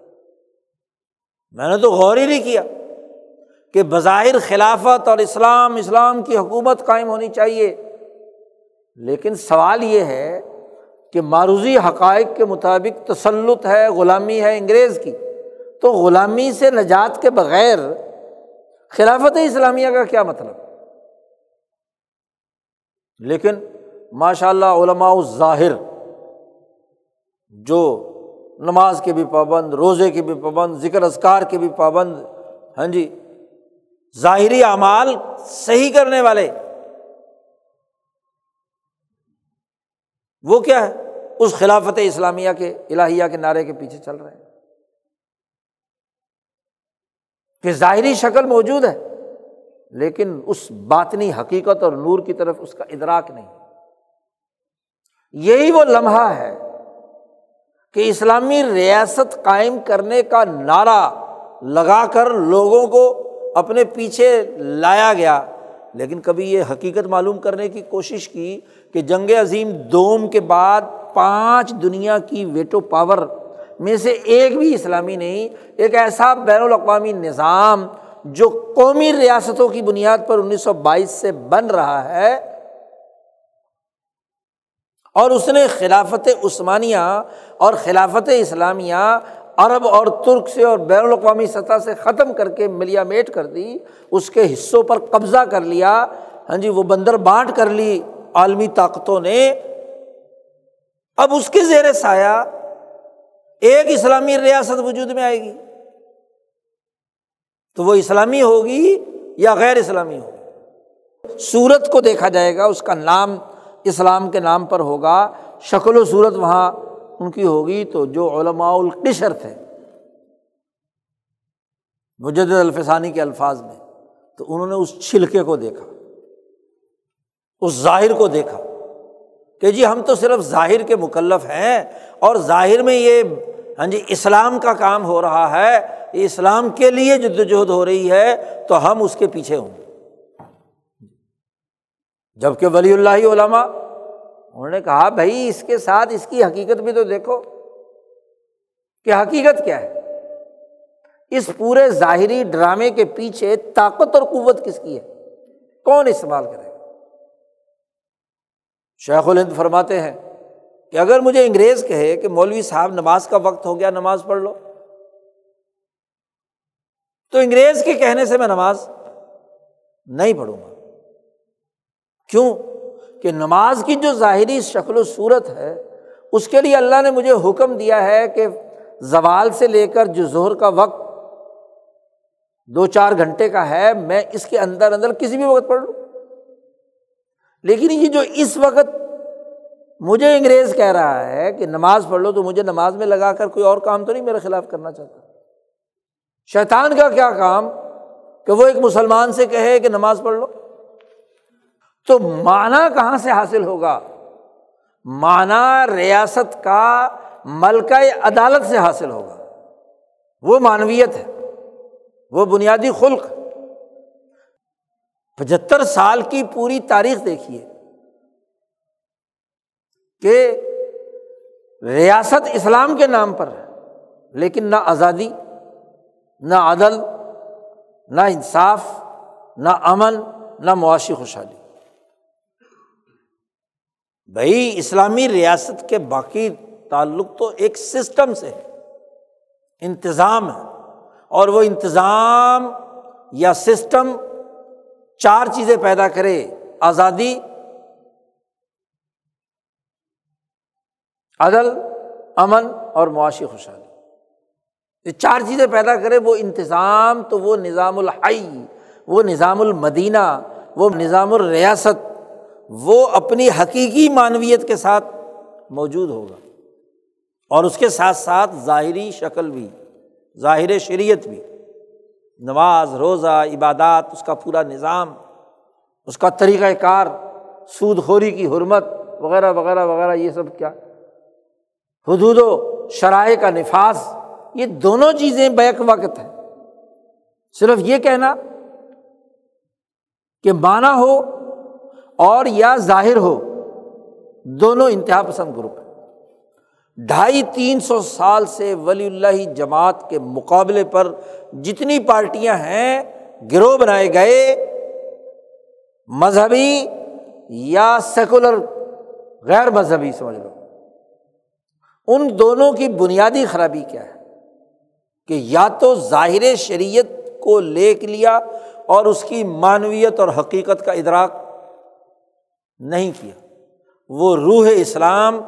میں نے تو غور ہی نہیں کیا کہ بظاہر خلافت اور اسلام اسلام کی حکومت قائم ہونی چاہیے۔ لیکن سوال یہ ہے کہ معروضی حقائق کے مطابق تسلط ہے، غلامی ہے انگریز کی۔ تو غلامی سے نجات کے بغیر خلافت اسلامیہ کا کیا مطلب؟ لیکن ماشاء اللہ علماء ظاہر جو نماز کے بھی پابند، روزے کے بھی پابند، ذکر اذکار کے بھی پابند ہاں جی ظاہری اعمال صحیح کرنے والے، وہ کیا ہے؟ اس خلافت اسلامیہ کے، الہیہ کے نعرے کے پیچھے چل رہے ہیں۔ کہ ظاہری شکل موجود ہے، لیکن اس باطنی حقیقت اور نور کی طرف اس کا ادراک نہیں۔ یہی وہ لمحہ ہے کہ اسلامی ریاست قائم کرنے کا نعرہ لگا کر لوگوں کو اپنے پیچھے لایا گیا۔ لیکن کبھی یہ حقیقت معلوم کرنے کی کوشش کی کہ جنگ عظیم دوم کے بعد پانچ دنیا کی ویٹو پاور میں سے ایک بھی اسلامی نہیں، ایک ایسا بین الاقوامی نظام جو قومی ریاستوں کی بنیاد پر انیس سو بائیس سے بن رہا ہے۔ اور اس نے خلافت عثمانیہ اور خلافت اسلامیہ، عرب اور ترک سے اور بین الاقوامی سطح سے ختم کر کے ملیا میٹ کر دی، اس کے حصوں پر قبضہ کر لیا۔ ہاں جی وہ بندر بانٹ کر لی عالمی طاقتوں نے۔ اب اس کے زیر سایہ ایک اسلامی ریاست وجود میں آئے گی۔ تو وہ اسلامی ہوگی یا غیر اسلامی ہوگی؟ سورت کو دیکھا جائے گا، اس کا نام اسلام کے نام پر ہوگا، شکل و صورت وہاں ان کی ہوگی تو جو علماء القشر تھے مجد الفسانی کے الفاظ میں، تو انہوں نے اس چھلکے کو دیکھا، اس ظاہر کو دیکھا کہ جی ہم تو صرف ظاہر کے مکلف ہیں اور ظاہر میں یہ ہاں جی اسلام کا کام ہو رہا ہے اسلام کے لیے جد وجہد ہو رہی ہے، تو ہم اس کے پیچھے ہوں۔ جبکہ ولی اللہ علماء، انہوں نے کہا، بھائی، اس کے ساتھ اس کی حقیقت بھی تو دیکھو کہ حقیقت کیا ہے۔ اس پورے ظاہری ڈرامے کے پیچھے طاقت اور قوت کس کی ہے؟ کون استعمال کرے گا؟ شیخ الہند فرماتے ہیں کہ اگر مجھے انگریز کہے کہ مولوی صاحب، نماز کا وقت ہو گیا، نماز پڑھ لو، تو انگریز کے کہنے سے میں نماز نہیں پڑھوں گا۔ کیوں کہ نماز کی جو ظاہری شکل و صورت ہے، اس کے لیے اللہ نے مجھے حکم دیا ہے کہ زوال سے لے کر جو زہر کا وقت دو چار گھنٹے کا ہے، میں اس کے اندر اندر کسی بھی وقت پڑھ لوں۔ لیکن یہ جو اس وقت مجھے انگریز کہہ رہا ہے کہ نماز پڑھ لو تو مجھے نماز میں لگا کر کوئی اور کام تو نہیں، میرے خلاف کرنا چاہتا۔ شیطان کا کیا کام؟ کہ وہ ایک مسلمان سے کہے کہ نماز پڑھ لو۔ تو معنی کہاں سے حاصل ہوگا؟ معنی ریاست کا ملکہ عدالت سے حاصل ہوگا۔ وہ معنویت ہے، وہ بنیادی خلق۔ پچہتر سال کی پوری تاریخ دیکھیے کہ ریاست اسلام کے نام پر ہے، لیکن نہ آزادی، نہ عدل، نہ انصاف، نہ امن، نہ معاشی خوشحالی۔ بھائی اسلامی ریاست کے باقی تعلق تو ایک سسٹم سے ہے، انتظام ہے۔ اور وہ انتظام یا سسٹم چار چیزیں پیدا کرے، آزادی، عدل، امن اور معاشی خوشحالی۔ یہ چار چیزیں پیدا کرے، وہ انتظام تو وہ نظام الحی، وہ نظام المدینہ، وہ نظام الریاست۔ وہ اپنی حقیقی معنویت کے ساتھ موجود ہوگا۔ اور اس کے ساتھ ساتھ ظاہری شکل بھی، ظاہر شریعت بھی۔ نماز، روزہ، عبادات، اس کا پورا نظام، اس کا طریقۂ کار، سود خوری کی حرمت وغیرہ وغیرہ وغیرہ، یہ سب کیا؟ حدود و شرائع کا نفاذ، یہ دونوں چیزیں بیک وقت ہیں۔ صرف یہ کہنا کہ مانا ہو اور یا ظاہر ہو، دونوں انتہا پسند گروپ ہیں۔ ڈھائی تین سو سال سے ولی اللہ جماعت کے مقابلے پر جتنی پارٹیاں ہیں، گروہ بنائے گئے، مذہبی یا سیکولر، غیر مذہبی، سمجھ لو۔ ان دونوں کی بنیادی خرابی کیا ہے؟ کہ یا تو ظاہر شریعت کو لیک لیا اور اس کی معنویت اور حقیقت کا ادراک نہیں کیا۔ وہ روح اسلام،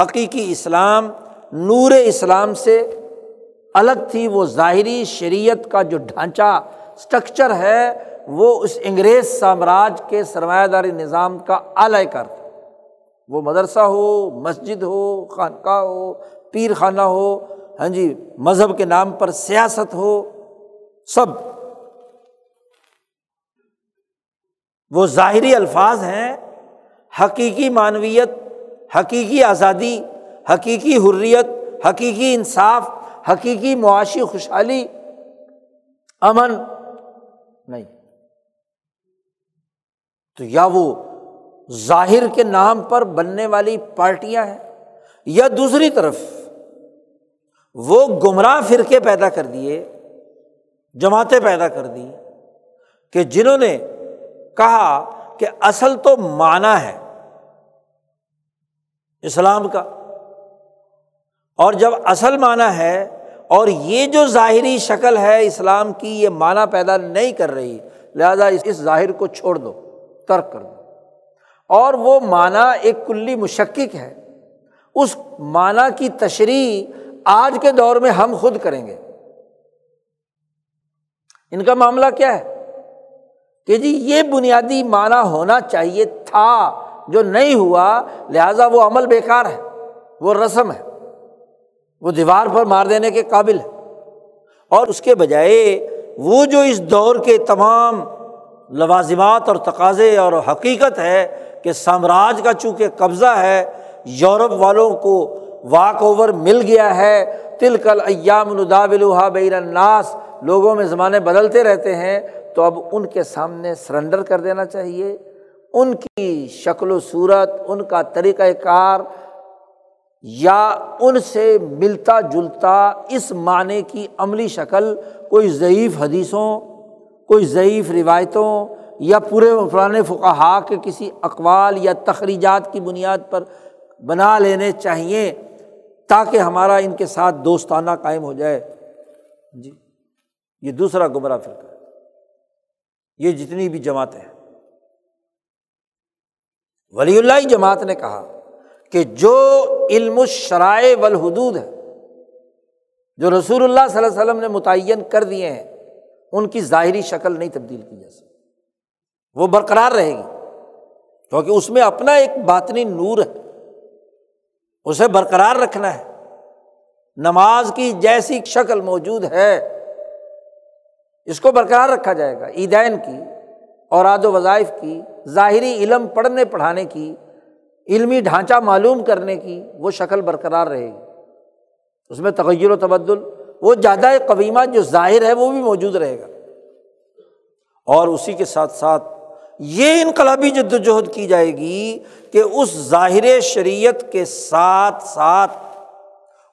حقیقی اسلام، نور اسلام سے الگ تھی۔ وہ ظاہری شریعت کا جو ڈھانچہ اسٹرکچر ہے، وہ اس انگریز سامراج کے سرمایہ داری نظام کا اعلی کر وہ مدرسہ ہو، مسجد ہو، خانقاہ ہو پیر خانہ ہو ہاں جی مذہب کے نام پر سیاست ہو، سب۔ وہ ظاہری الفاظ ہیں حقیقی معنویت، حقیقی آزادی، حقیقی حریت، حقیقی انصاف، حقیقی معاشی خوشحالی، امن نہیں۔ تو یا وہ ظاہر کے نام پر بننے والی پارٹیاں ہیں، یا دوسری طرف وہ گمراہ فرقے پیدا کر دیے، جماعتیں پیدا کر دی کہ جنہوں نے کہا کہ اصل تو مانا ہے۔ اسلام کا۔ اور جب اصل معنی ہے، اور یہ جو ظاہری شکل ہے اسلام کی، یہ معنی پیدا نہیں کر رہی، لہٰذا اس ظاہر کو چھوڑ دو، ترک کر دو۔ اور وہ معنی ایک کلی مشکک ہے۔ اس معنی کی تشریح آج کے دور میں ہم خود کریں گے۔ ان کا معاملہ کیا ہے؟ کہ جی یہ بنیادی معنی ہونا چاہیے تھا۔ جو نہیں ہوا، لہٰذا وہ عمل بیکار ہے، وہ رسم ہے، وہ دیوار پر مار دینے کے قابل ہے۔ اور اس کے بجائے وہ جو اس دور کے تمام لوازمات اور تقاضے اور حقیقت ہے کہ سامراج کا چونکہ قبضہ ہے، یورپ والوں کو واک اوور مل گیا ہے۔ تل کل ایام الدابلحا بین الناس، لوگوں میں زمانے بدلتے رہتے ہیں، تو اب ان کے سامنے سرنڈر کر دینا چاہیے۔ ان کی شکل و صورت، ان کا طریقۂ کار یا ان سے ملتا جلتا اس معنی کی عملی شکل کوئی ضعیف حدیثوں، کوئی ضعیف روایتوں یا پورے پرانے فقہ کے کسی اقوال یا تخریجات کی بنیاد پر بنا لینے چاہیے تاکہ ہمارا ان کے ساتھ دوستانہ قائم ہو جائے۔ جی یہ دوسرا گمراہ فرقہ ہے۔ یہ جتنی بھی جماعتیں ہیں۔ ولی اللہ جماعت نے کہا کہ جو علم الشرائع والحدود ہے، جو رسول اللہ صلی اللہ علیہ وسلم نے متعین کر دیے ہیں، ان کی ظاہری شکل نہیں تبدیل کی جا سکتی۔ وہ برقرار رہے گی کیونکہ اس میں اپنا ایک باطنی نور ہے۔ اسے برقرار رکھنا ہے۔ نماز کی جیسی شکل موجود ہے۔ اس کو برقرار رکھا جائے گا۔ عیدین کی اور آد و وظائف کی، ظاہری علم پڑھنے پڑھانے کی، علمی ڈھانچہ معلوم کرنے کی وہ شکل برقرار رہے گی۔ اس میں تغیر و تبدل، وہ زیادہ قویمہ جو ظاہر ہے وہ بھی موجود رہے گا۔ اور اسی کے ساتھ ساتھ یہ انقلابی جد وجہد کی جائے گی کہ اس ظاہر شریعت کے ساتھ ساتھ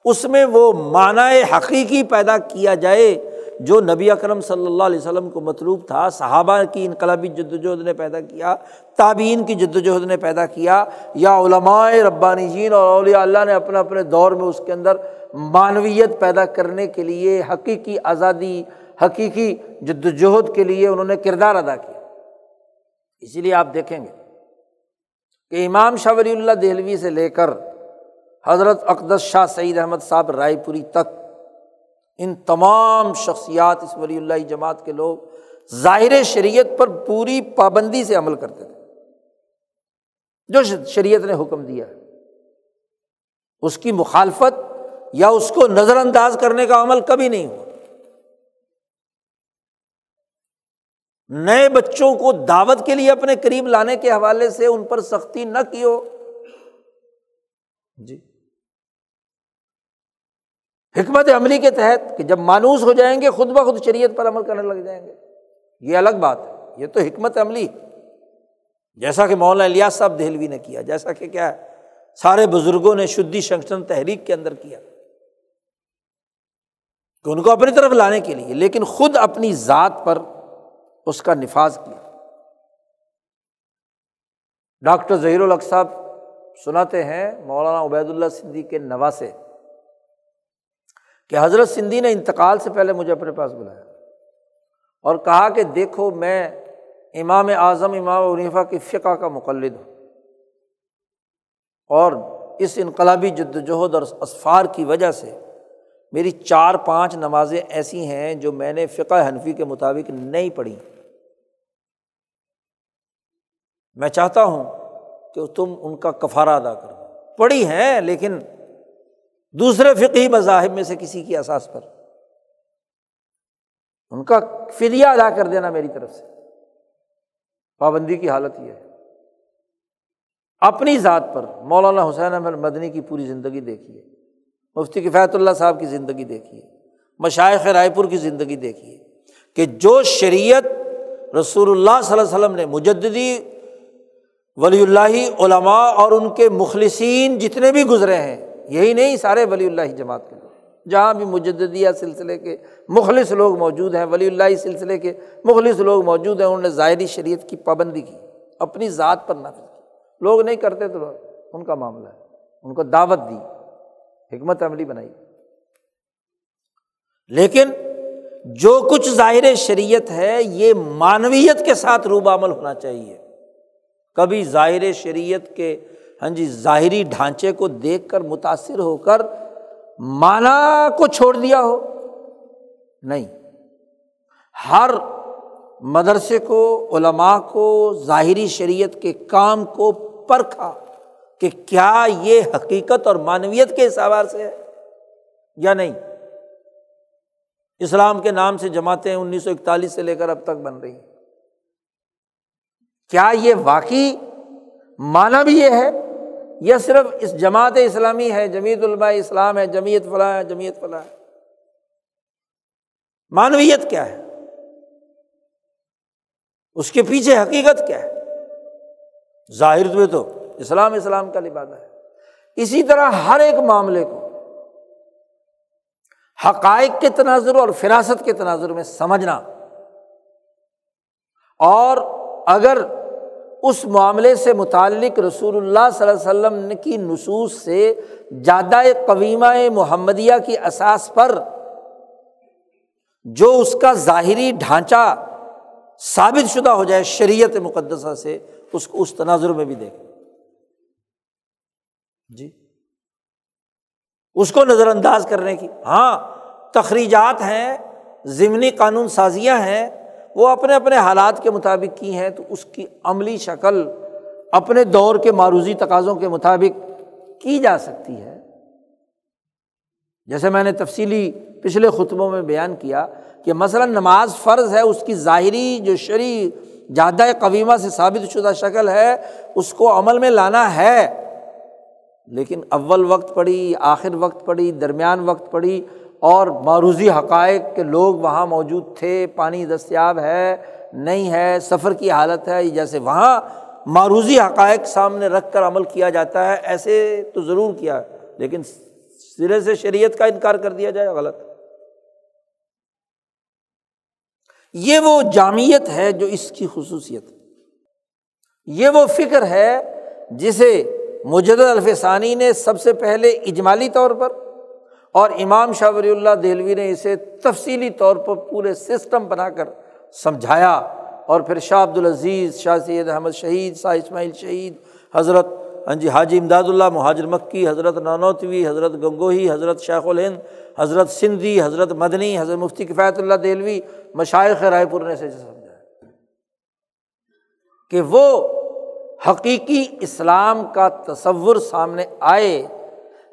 اس میں وہ معنی حقیقی پیدا کیا جائے جو نبی اکرم صلی اللہ علیہ وسلم کو مطلوب تھا، صحابہ کی انقلابی جد وجہد نے پیدا کیا تعبین کی جد وجہد نے پیدا کیا، یا علماء ربانی جین اور اولیاء اللہ نے اپنے اپنے دور میں اس کے اندر معنویت پیدا کرنے کے لیے، حقیقی آزادی، حقیقی جد وجہد کے لیے انہوں نے کردار ادا کیا۔ اسی لیے آپ دیکھیں گے کہ امام شاہ ولی اللہ دہلوی سے لے کر حضرت اقدس شاہ سعید احمد صاحب رائے پوری تک ان تمام شخصیات اس ولی اللہ جماعت کے لوگ ظاہر شریعت پر پوری پابندی سے عمل کرتے تھے۔ جو شریعت نے حکم دیا ہے۔ اس کی مخالفت یا اس کو نظر انداز کرنے کا عمل کبھی نہیں ہوا۔ نئے بچوں کو دعوت کے لیے اپنے قریب لانے کے حوالے سے ان پر سختی نہ کی ہو جی۔ حکمت عملی کے تحت کہ جب مانوس ہو جائیں گے، خود بخود شریعت پر عمل کرنے لگ جائیں گے۔ یہ الگ بات ہے۔ یہ تو حکمت عملی۔ جیسا کہ مولانا الیاس صاحب دہلوی نے کیا، جیسا کہ کیا ہے، سارے بزرگوں نے شدھی شنکشن تحریک کے اندر کیا۔ کہ ان کو اپنی طرف لانے کے لیے، لیکن خود اپنی ذات پر اس کا نفاذ کیا۔ ڈاکٹر ظہیر الق صاحب سناتے ہیں، مولانا عبید اللہ سندھی کے نوا سے کہ حضرت سندھی نے انتقال سے پہلے مجھے اپنے پاس بلایا اور کہا کہ دیکھو میں امام اعظم، امام عنیفا کی فقہ کا مقلد ہوں اور اس انقلابی جد وجہد اور اسفار کی وجہ سے میری چار پانچ نمازیں ایسی ہیں جو میں نے فقہ حنفی کے مطابق نہیں پڑھی۔ میں چاہتا ہوں کہ تم ان کا کفارہ ادا کر دو پڑھی ہیں لیکن دوسرے فقی مذاہب میں سے کسی کی احساس پر۔ ان کا فدیہ ادا کر دینا میری طرف سے۔ پابندی کی حالت یہ ہے۔ اپنی ذات پر مولانا حسین احمد مدنی کی پوری زندگی دیکھیے۔ مفتی کفایت اللہ صاحب کی زندگی دیکھیے۔ مشائق رائے پور کی زندگی دیکھیے۔ کہ جو شریعت رسول اللہ صلی اللہ علیہ وسلم نے مجدی ولی اللہ، علماء اور ان کے مخلصین جتنے بھی گزرے ہیں یہی نہیں، سارے ولی اللہ جماعت کے لوگ۔ جہاں بھی مجدیہ سلسلے کے مخلص لوگ موجود ہیں، ولی اللہ سلسلے کے مخلص لوگ موجود ہیں، انہوں نے ظاہری شریعت کی پابندی کی، اپنی ذات پر نافذ کی۔ لوگ نہیں کرتے تو ان کا معاملہ ہے۔ ان کو دعوت دی، حکمت عملی بنائی۔ لیکن جو کچھ ظاہر شریعت ہے، یہ معنویت کے ساتھ روب عمل ہونا چاہیے۔ کبھی ظاہر شریعت کے ہاں جی ظاہری ڈھانچے کو دیکھ کر متاثر ہو کر مانا کو چھوڑ دیا ہو۔ نہیں، ہر مدرسے کو، علماء کو، ظاہری شریعت کے کام کو پرکھا کہ کیا یہ حقیقت اور معنویت کے اعتبار سے ہے یا نہیں۔ اسلام کے نام سے جماعتیں انیس سو اکتالیس سے لے کر اب تک بن رہی ہیں۔ کیا یہ واقعی مانا بھی یہ ہے؟ یا صرف اس جماعت اسلامی ہے جمیعت علماء اسلام ہے جمیعت فلاں ہے جمیعت فلاں ہے۔ مانویت کیا ہے؟ اس کے پیچھے حقیقت کیا ہے؟ ظاہر میں تو اسلام اسلام کا لبادہ ہے۔ اسی طرح ہر ایک معاملے کو حقائق کے تناظر اور فراست کے تناظر میں سمجھنا۔ اور اگر اس معاملے سے متعلق رسول اللہ صلی اللہ علیہ وسلم کی نصوص سے زیادہ قویمہ محمدیہ کی اساس پر جو اس کا ظاہری ڈھانچہ ثابت شدہ ہو جائے شریعت مقدسہ سے، اس کو اس تناظر میں بھی دیکھیں جی۔ اس کو نظر انداز کرنے کی۔ ہاں تخریجات ہیں، ضمنی قانون سازیاں ہیں وہ اپنے اپنے حالات کے مطابق کی ہیں تو اس کی عملی شکل اپنے دور کے معروضی تقاضوں کے مطابق کی جا سکتی ہے۔ جیسے میں نے تفصیلی پچھلے خطبوں میں بیان کیا کہ مثلاً نماز فرض ہے، اس کی ظاہری جو شرع جادہ قویمہ سے ثابت شدہ شکل ہے، اس کو عمل میں لانا ہے۔ لیکن اول وقت پڑی، آخر وقت پڑی، درمیان وقت پڑی اور معروضی حقائق کے لوگ وہاں موجود تھے، پانی دستیاب ہے، نہیں ہے، سفر کی حالت ہے جیسے وہاں معروضی حقائق سامنے رکھ کر عمل کیا جاتا ہے، ایسے تو ضرور کیا لیکن سرے سے شریعت کا انکار کر دیا جائے، غلط۔ یہ وہ جامعت ہے جو اس کی خصوصیت۔ یہ وہ فکر ہے جسے مجد الفسانی نے سب سے پہلے اجمالی طور پر اور امام شاہ ولی اللہ دہلوی نے اسے تفصیلی طور پر پورے سسٹم بنا کر سمجھایا اور پھر شاہ عبدالعزیز، شاہ سید احمد شہید، شاہ اسماعیل شہید، حضرت ہاں جی حاجی امداد اللہ، مہاجر مکی، حضرت نانوتوی، حضرت گنگوہی، حضرت شیخ الہند، حضرت سندھی، حضرت مدنی، حضرت مفتی کفایت اللہ دہلوی مشائق رائے پور نے سے سمجھایا۔ کہ وہ حقیقی اسلام کا تصور سامنے آئے،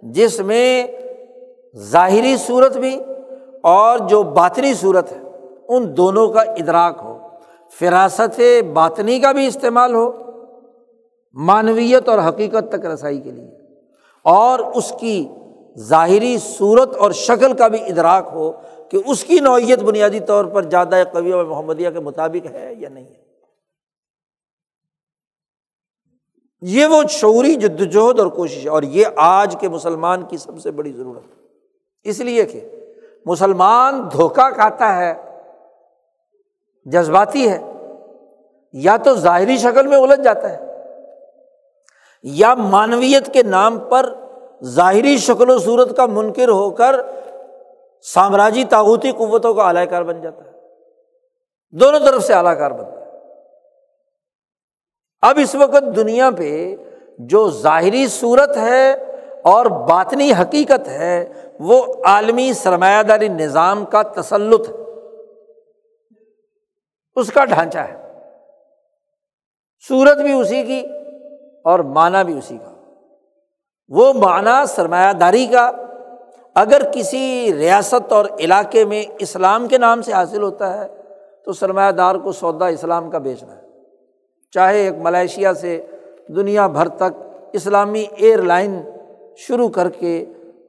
جس میں ظاہری صورت بھی اور جو باطنی صورت ہے، ان دونوں کا ادراک ہو۔ فراست باطنی کا بھی استعمال ہو، معنویت اور حقیقت تک رسائی کے لیے۔ اور اس کی ظاہری صورت اور شکل کا بھی ادراک ہو کہ اس کی نوعیت بنیادی طور پر زیادہ قوی اور محمدیہ کے مطابق ہے یا نہیں ہے۔ یہ وہ شعوری جدوجہد اور کوشش ہے اور یہ آج کے مسلمان کی سب سے بڑی ضرورت ہے۔ اس لیے کہ مسلمان دھوکہ کھاتا ہے، جذباتی ہے، یا تو ظاہری شکل میں الجھ جاتا ہے، یا مانویت کے نام پر ظاہری شکل و صورت کا منکر ہو کر سامراجی تاغوتی قوتوں کا اعلی کار بن جاتا ہے۔ دونوں طرف سے اعلی کار بنتا ہے۔ اب اس وقت دنیا پہ جو ظاہری صورت ہے اور باطنی حقیقت ہے وہ عالمی سرمایہ داری نظام کا تسلط ہے۔ اس کا ڈھانچہ ہے۔ صورت بھی اسی کی اور معنی بھی اسی کا۔ وہ معنی سرمایہ داری کا اگر کسی ریاست اور علاقے میں اسلام کے نام سے حاصل ہوتا ہے، تو سرمایہ دار کو سودا اسلام کا بیچنا ہے۔ چاہے ایک ملیشیا سے دنیا بھر تک اسلامی ایئر لائن شروع کر کے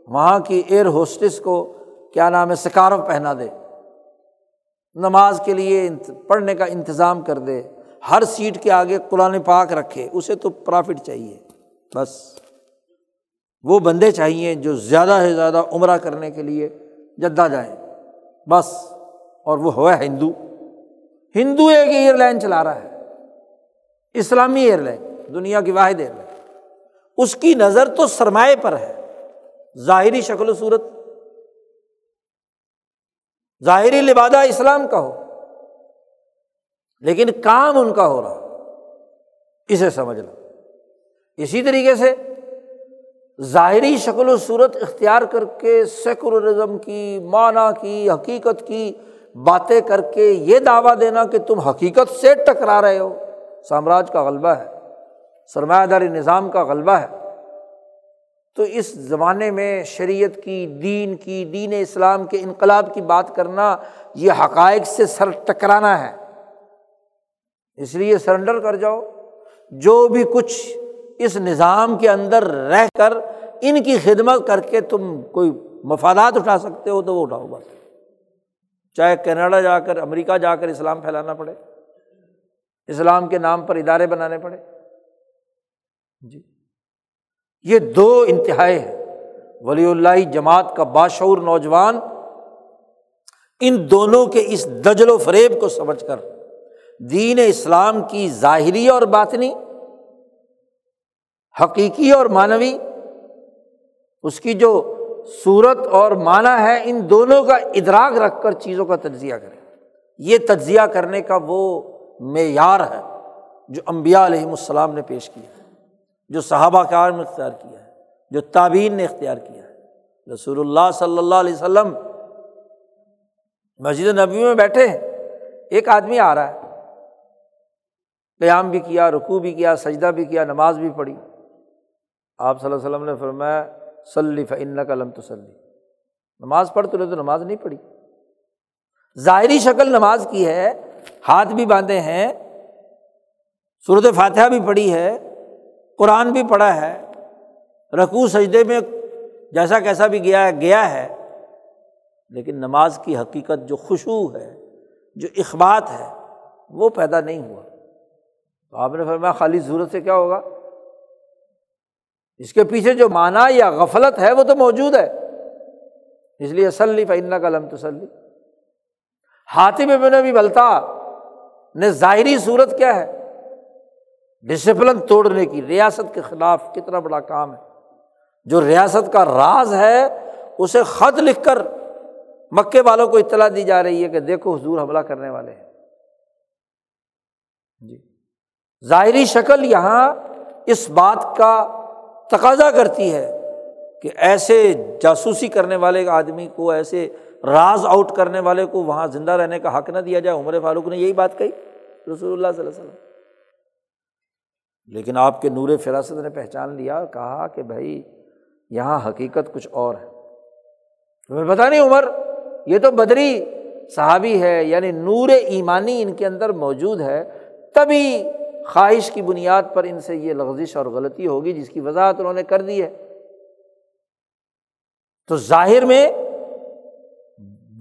وہاں کی ایئر ہوسٹس کو کیا نام ہے سکارف پہنا دے۔ نماز کے لیے پڑھنے کا انتظام کر دے۔ ہر سیٹ کے آگے قرآن پاک رکھے۔ اسے تو پرافٹ چاہیے۔ بس۔ وہ بندے چاہیے جو زیادہ سے زیادہ عمرہ کرنے کے لیے جدہ جائیں۔ بس۔ اور وہ ہوا ہندو۔ ہندو ایک ایئر لائن چلا رہا ہے۔ اسلامی ایئر لائن دنیا کی واحد ایئر لائن اس کی نظر تو سرمایہ پر ہے۔ ظاہری شکل و صورت۔ ظاہری لبادہ اسلام کا ہو، لیکن کام ان کا ہو رہا، اسے سمجھ لو اسی طریقے سے ظاہری شکل و صورت اختیار کر کے سیکولرزم کی، معنی کی، حقیقت کی باتیں کر کے یہ دعویٰ دینا کہ تم حقیقت سے ٹکرا رہے ہو۔ سامراج کا غلبہ ہے، سرمایہ داری نظام کا غلبہ ہے۔ تو اس زمانے میں شریعت کی، دین کی، دین اسلام کے انقلاب کی بات کرنا، یہ حقائق سے سر ٹکرانا ہے۔ اس لیے سرنڈر کر جاؤ۔ جو بھی کچھ اس نظام کے اندر رہ کر ان کی خدمت کر کے تم کوئی مفادات اٹھا سکتے ہو تو وہ اٹھاؤ بس۔ چاہے کینیڈا جا کر، امریکہ جا کر اسلام پھیلانا پڑے۔ اسلام کے نام پر ادارے بنانے پڑے۔ جی۔ یہ دو انتہائی ہیں۔ ولی اللہ جماعت کا باشعور نوجوان ان دونوں کے اس دجل و فریب کو سمجھ کر دین اسلام کی ظاہری اور باطنی، حقیقی اور معنوی، اس کی جو صورت اور معنی ہے، ان دونوں کا ادراک رکھ کر چیزوں کا تجزیہ کرے یہ تجزیہ کرنے کا وہ معیار ہے جو امبیا علیہم السلام نے پیش کیا۔ ہے جو صحابہ کار نے اختیار کیا ہے، جو تعبین نے اختیار کیا ہے۔ رسول اللہ صلی اللہ علیہ وسلم مسجد نبی میں بیٹھے ہیں ایک آدمی آ رہا ہے۔ قیام بھی کیا رقو بھی کیا، سجدہ بھی کیا، نماز بھی پڑھی۔ آپ صلی اللہ علیہ وسلم نے فرمایا سلی فن قلم تسلی نماز پڑھ تو تو نماز نہیں پڑھی۔ ظاہری شکل نماز کی ہے، ہاتھ بھی باندھے ہیں، صورت فاتحہ بھی پڑھی ہے۔ قرآن بھی پڑھا ہے رقو سجدے میں جیسا کیسا بھی گیا ہے گیا ہے، لیکن نماز کی حقیقت جو خوشبو ہے، جو اخبات ہے، وہ پیدا نہیں ہوا۔ تو آپ نے فرمایا، خالی ضرورت سے کیا ہوگا؟ اس کے پیچھے جو مانا یا غفلت ہے، وہ تو موجود ہے۔ اس لیے سلی فن کا لم تسلی ہاتھی میں بھی بلتا نے ظاہری صورت کیا ہے؟ ڈسپلن توڑنے کی، ریاست کے خلاف کتنا بڑا کام ہے۔ جو ریاست کا راز ہے، اسے خط لکھ کر مکے والوں کو اطلاع دی جا رہی ہے کہ دیکھو حضور حملہ کرنے والے ہیں۔ جی۔ ظاہری شکل یہاں اس بات کا تقاضا کرتی ہے کہ ایسے جاسوسی کرنے والے آدمی کو، ایسے راز آؤٹ کرنے والے کو وہاں زندہ رہنے کا حق نہ دیا جائے۔ عمر فاروق نے یہی بات کہی، رسول اللہ صلی اللہ علیہ وسلم۔ لیکن آپ کے نور فراست نے پہچان لیا اور کہا کہ بھائی، یہاں حقیقت کچھ اور ہے۔ تمہیں پتا نہیں عمر، یہ تو بدری صحابی ہے یعنی نور ایمانی ان کے اندر موجود ہے، تبھی خواہش کی بنیاد پر ان سے یہ لغزش اور غلطی ہوگی جس کی وضاحت انہوں نے کر دی ہے۔ تو ظاہر میں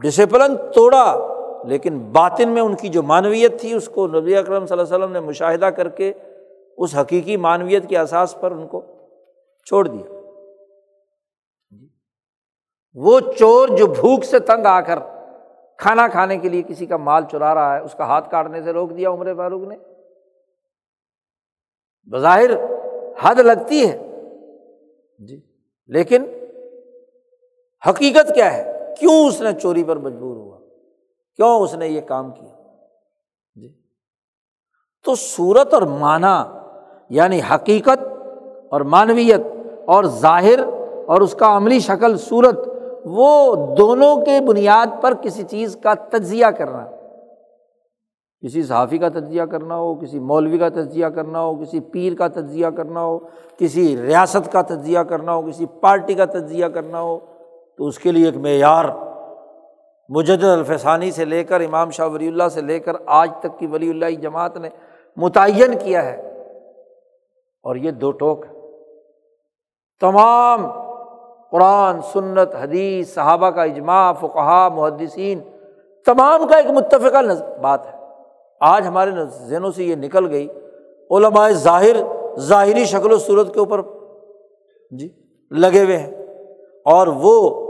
ڈسپلن توڑا، لیکن باطن میں ان کی جو معنویت تھی، اس کو نبی اکرم صلی اللہ علیہ وسلم نے مشاہدہ کر کے اس حقیقی معنویت کے احساس پر ان کو چھوڑ دیا۔ جی۔ وہ چور جو بھوک سے تنگ آ کر کھانا کھانے کے لیے کسی کا مال چرا رہا ہے، اس کا ہاتھ کاٹنے سے روک دیا عمر فاروق نے۔ بظاہر حد لگتی ہے۔ جی۔ لیکن حقیقت کیا ہے؟ کیوں اس نے چوری پر مجبور ہوا؟ کیوں اس نے یہ کام کیا؟ جی۔ تو صورت اور معنی یعنی حقیقت اور معنویت اور ظاہر اور اس کا عملی شکل، صورت، وہ دونوں کے بنیاد پر کسی چیز کا تجزیہ کرنا۔ کسی صحافی کا تجزیہ کرنا ہو، کسی مولوی کا تجزیہ کرنا ہو، کسی پیر کا تجزیہ کرنا ہو، کسی ریاست کا تجزیہ کرنا ہو، کسی پارٹی کا تجزیہ کرنا ہو، تو اس کے لیے ایک معیار۔ مجد الفسانی سے لے کر، امام شاہ ولی اللہ سے لے کر، آج تک کی ولی اللہ جماعت نے متعین کیا ہے۔ اور یہ دو ٹوک تمام قرآن، سنت، حدیث، صحابہ کا اجماع فقہ محدثین، تمام کا ایک متفقہ بات ہے۔ آج ہمارے ذہنوں سے یہ نکل گئی، علماء ظاہر، ظاہری شکل و صورت کے اوپر جی لگے ہوئے ہیں۔ اور وہ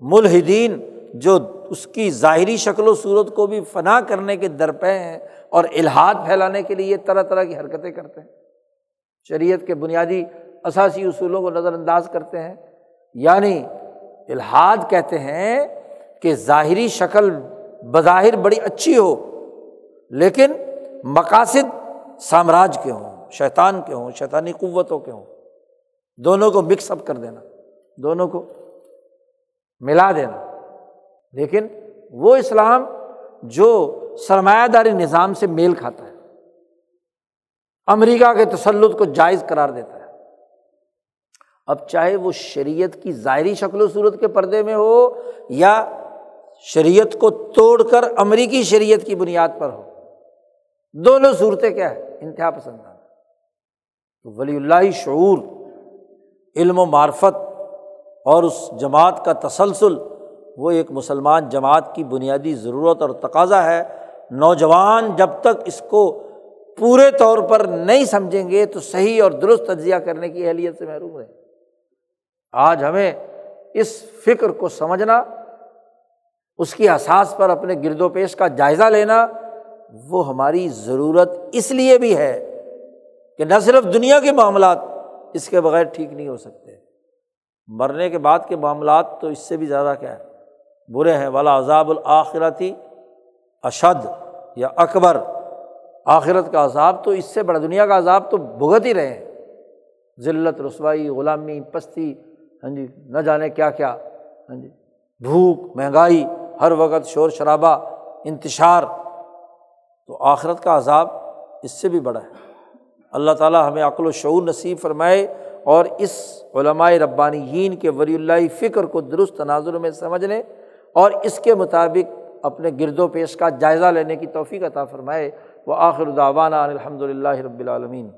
ملحدین جو اس کی ظاہری شکل و صورت کو بھی فنا کرنے کے درپے ہیں اور الحاد پھیلانے کے لیے طرح طرح کی حرکتیں کرتے ہیں۔ شریعت کے بنیادی اثاثی اصولوں کو نظر انداز کرتے ہیں یعنی الحاد کہتے ہیں کہ ظاہری شکل بظاہر بڑی اچھی ہو، لیکن مقاصد سامراج کے ہوں، شیطان کے ہوں، شیطانی قوتوں کے ہوں۔ دونوں کو مکس اپ کر دینا، دونوں کو ملا دینا۔ لیکن وہ اسلام جو سرمایہ داری نظام سے میل کھاتا ہے۔ امریکہ کے تسلط کو جائز قرار دیتا ہے۔ اب چاہے وہ شریعت کی ظاہری شکل و صورت کے پردے میں ہو یا شریعت کو توڑ کر امریکی شریعت کی بنیاد پر ہو، دونوں صورتیں کیا ہے انتہا پسند آنا۔ تو ولی اللہ شعور، علم و معرفت اور اس جماعت کا تسلسل، وہ ایک مسلمان جماعت کی بنیادی ضرورت اور تقاضا ہے۔ نوجوان جب تک اس کو پورے طور پر نہیں سمجھیں گے تو صحیح اور درست تجزیہ کرنے کی اہلیت سے محروم رہے آج ہمیں اس فکر کو سمجھنا، اس کی احساس پر اپنے گرد و پیش کا جائزہ لینا وہ ہماری ضرورت اس لیے بھی ہے کہ نہ صرف دنیا کے معاملات اس کے بغیر ٹھیک نہیں ہو سکتے۔ مرنے کے بعد کے معاملات تو اس سے بھی زیادہ کیا ہے؟ برے ہیں۔ والا عذاب الآخرتی اشد یا اکبر۔ آخرت کا عذاب تو اس سے بڑا دنیا کا عذاب تو بھگت ہی رہے ہیں۔ ذلت، رسوائی، غلامی، پستی ہاں جی نہ جانے کیا کیا ہاں جی بھوک، مہنگائی، ہر وقت شور شرابہ، انتشار۔ تو آخرت کا عذاب اس سے بھی بڑا ہے۔ اللہ تعالیٰ ہمیں عقل و شعور نصیب فرمائے اور اس علمائے ربانیین کے ولی اللہ فکر کو درست تناظر میں سمجھ لیں اور اس کے مطابق اپنے گرد و پیش کا جائزہ لینے کی توفیق عطا فرمائے۔ وہ آخر داوانہ الحمد للہ رب العالمین۔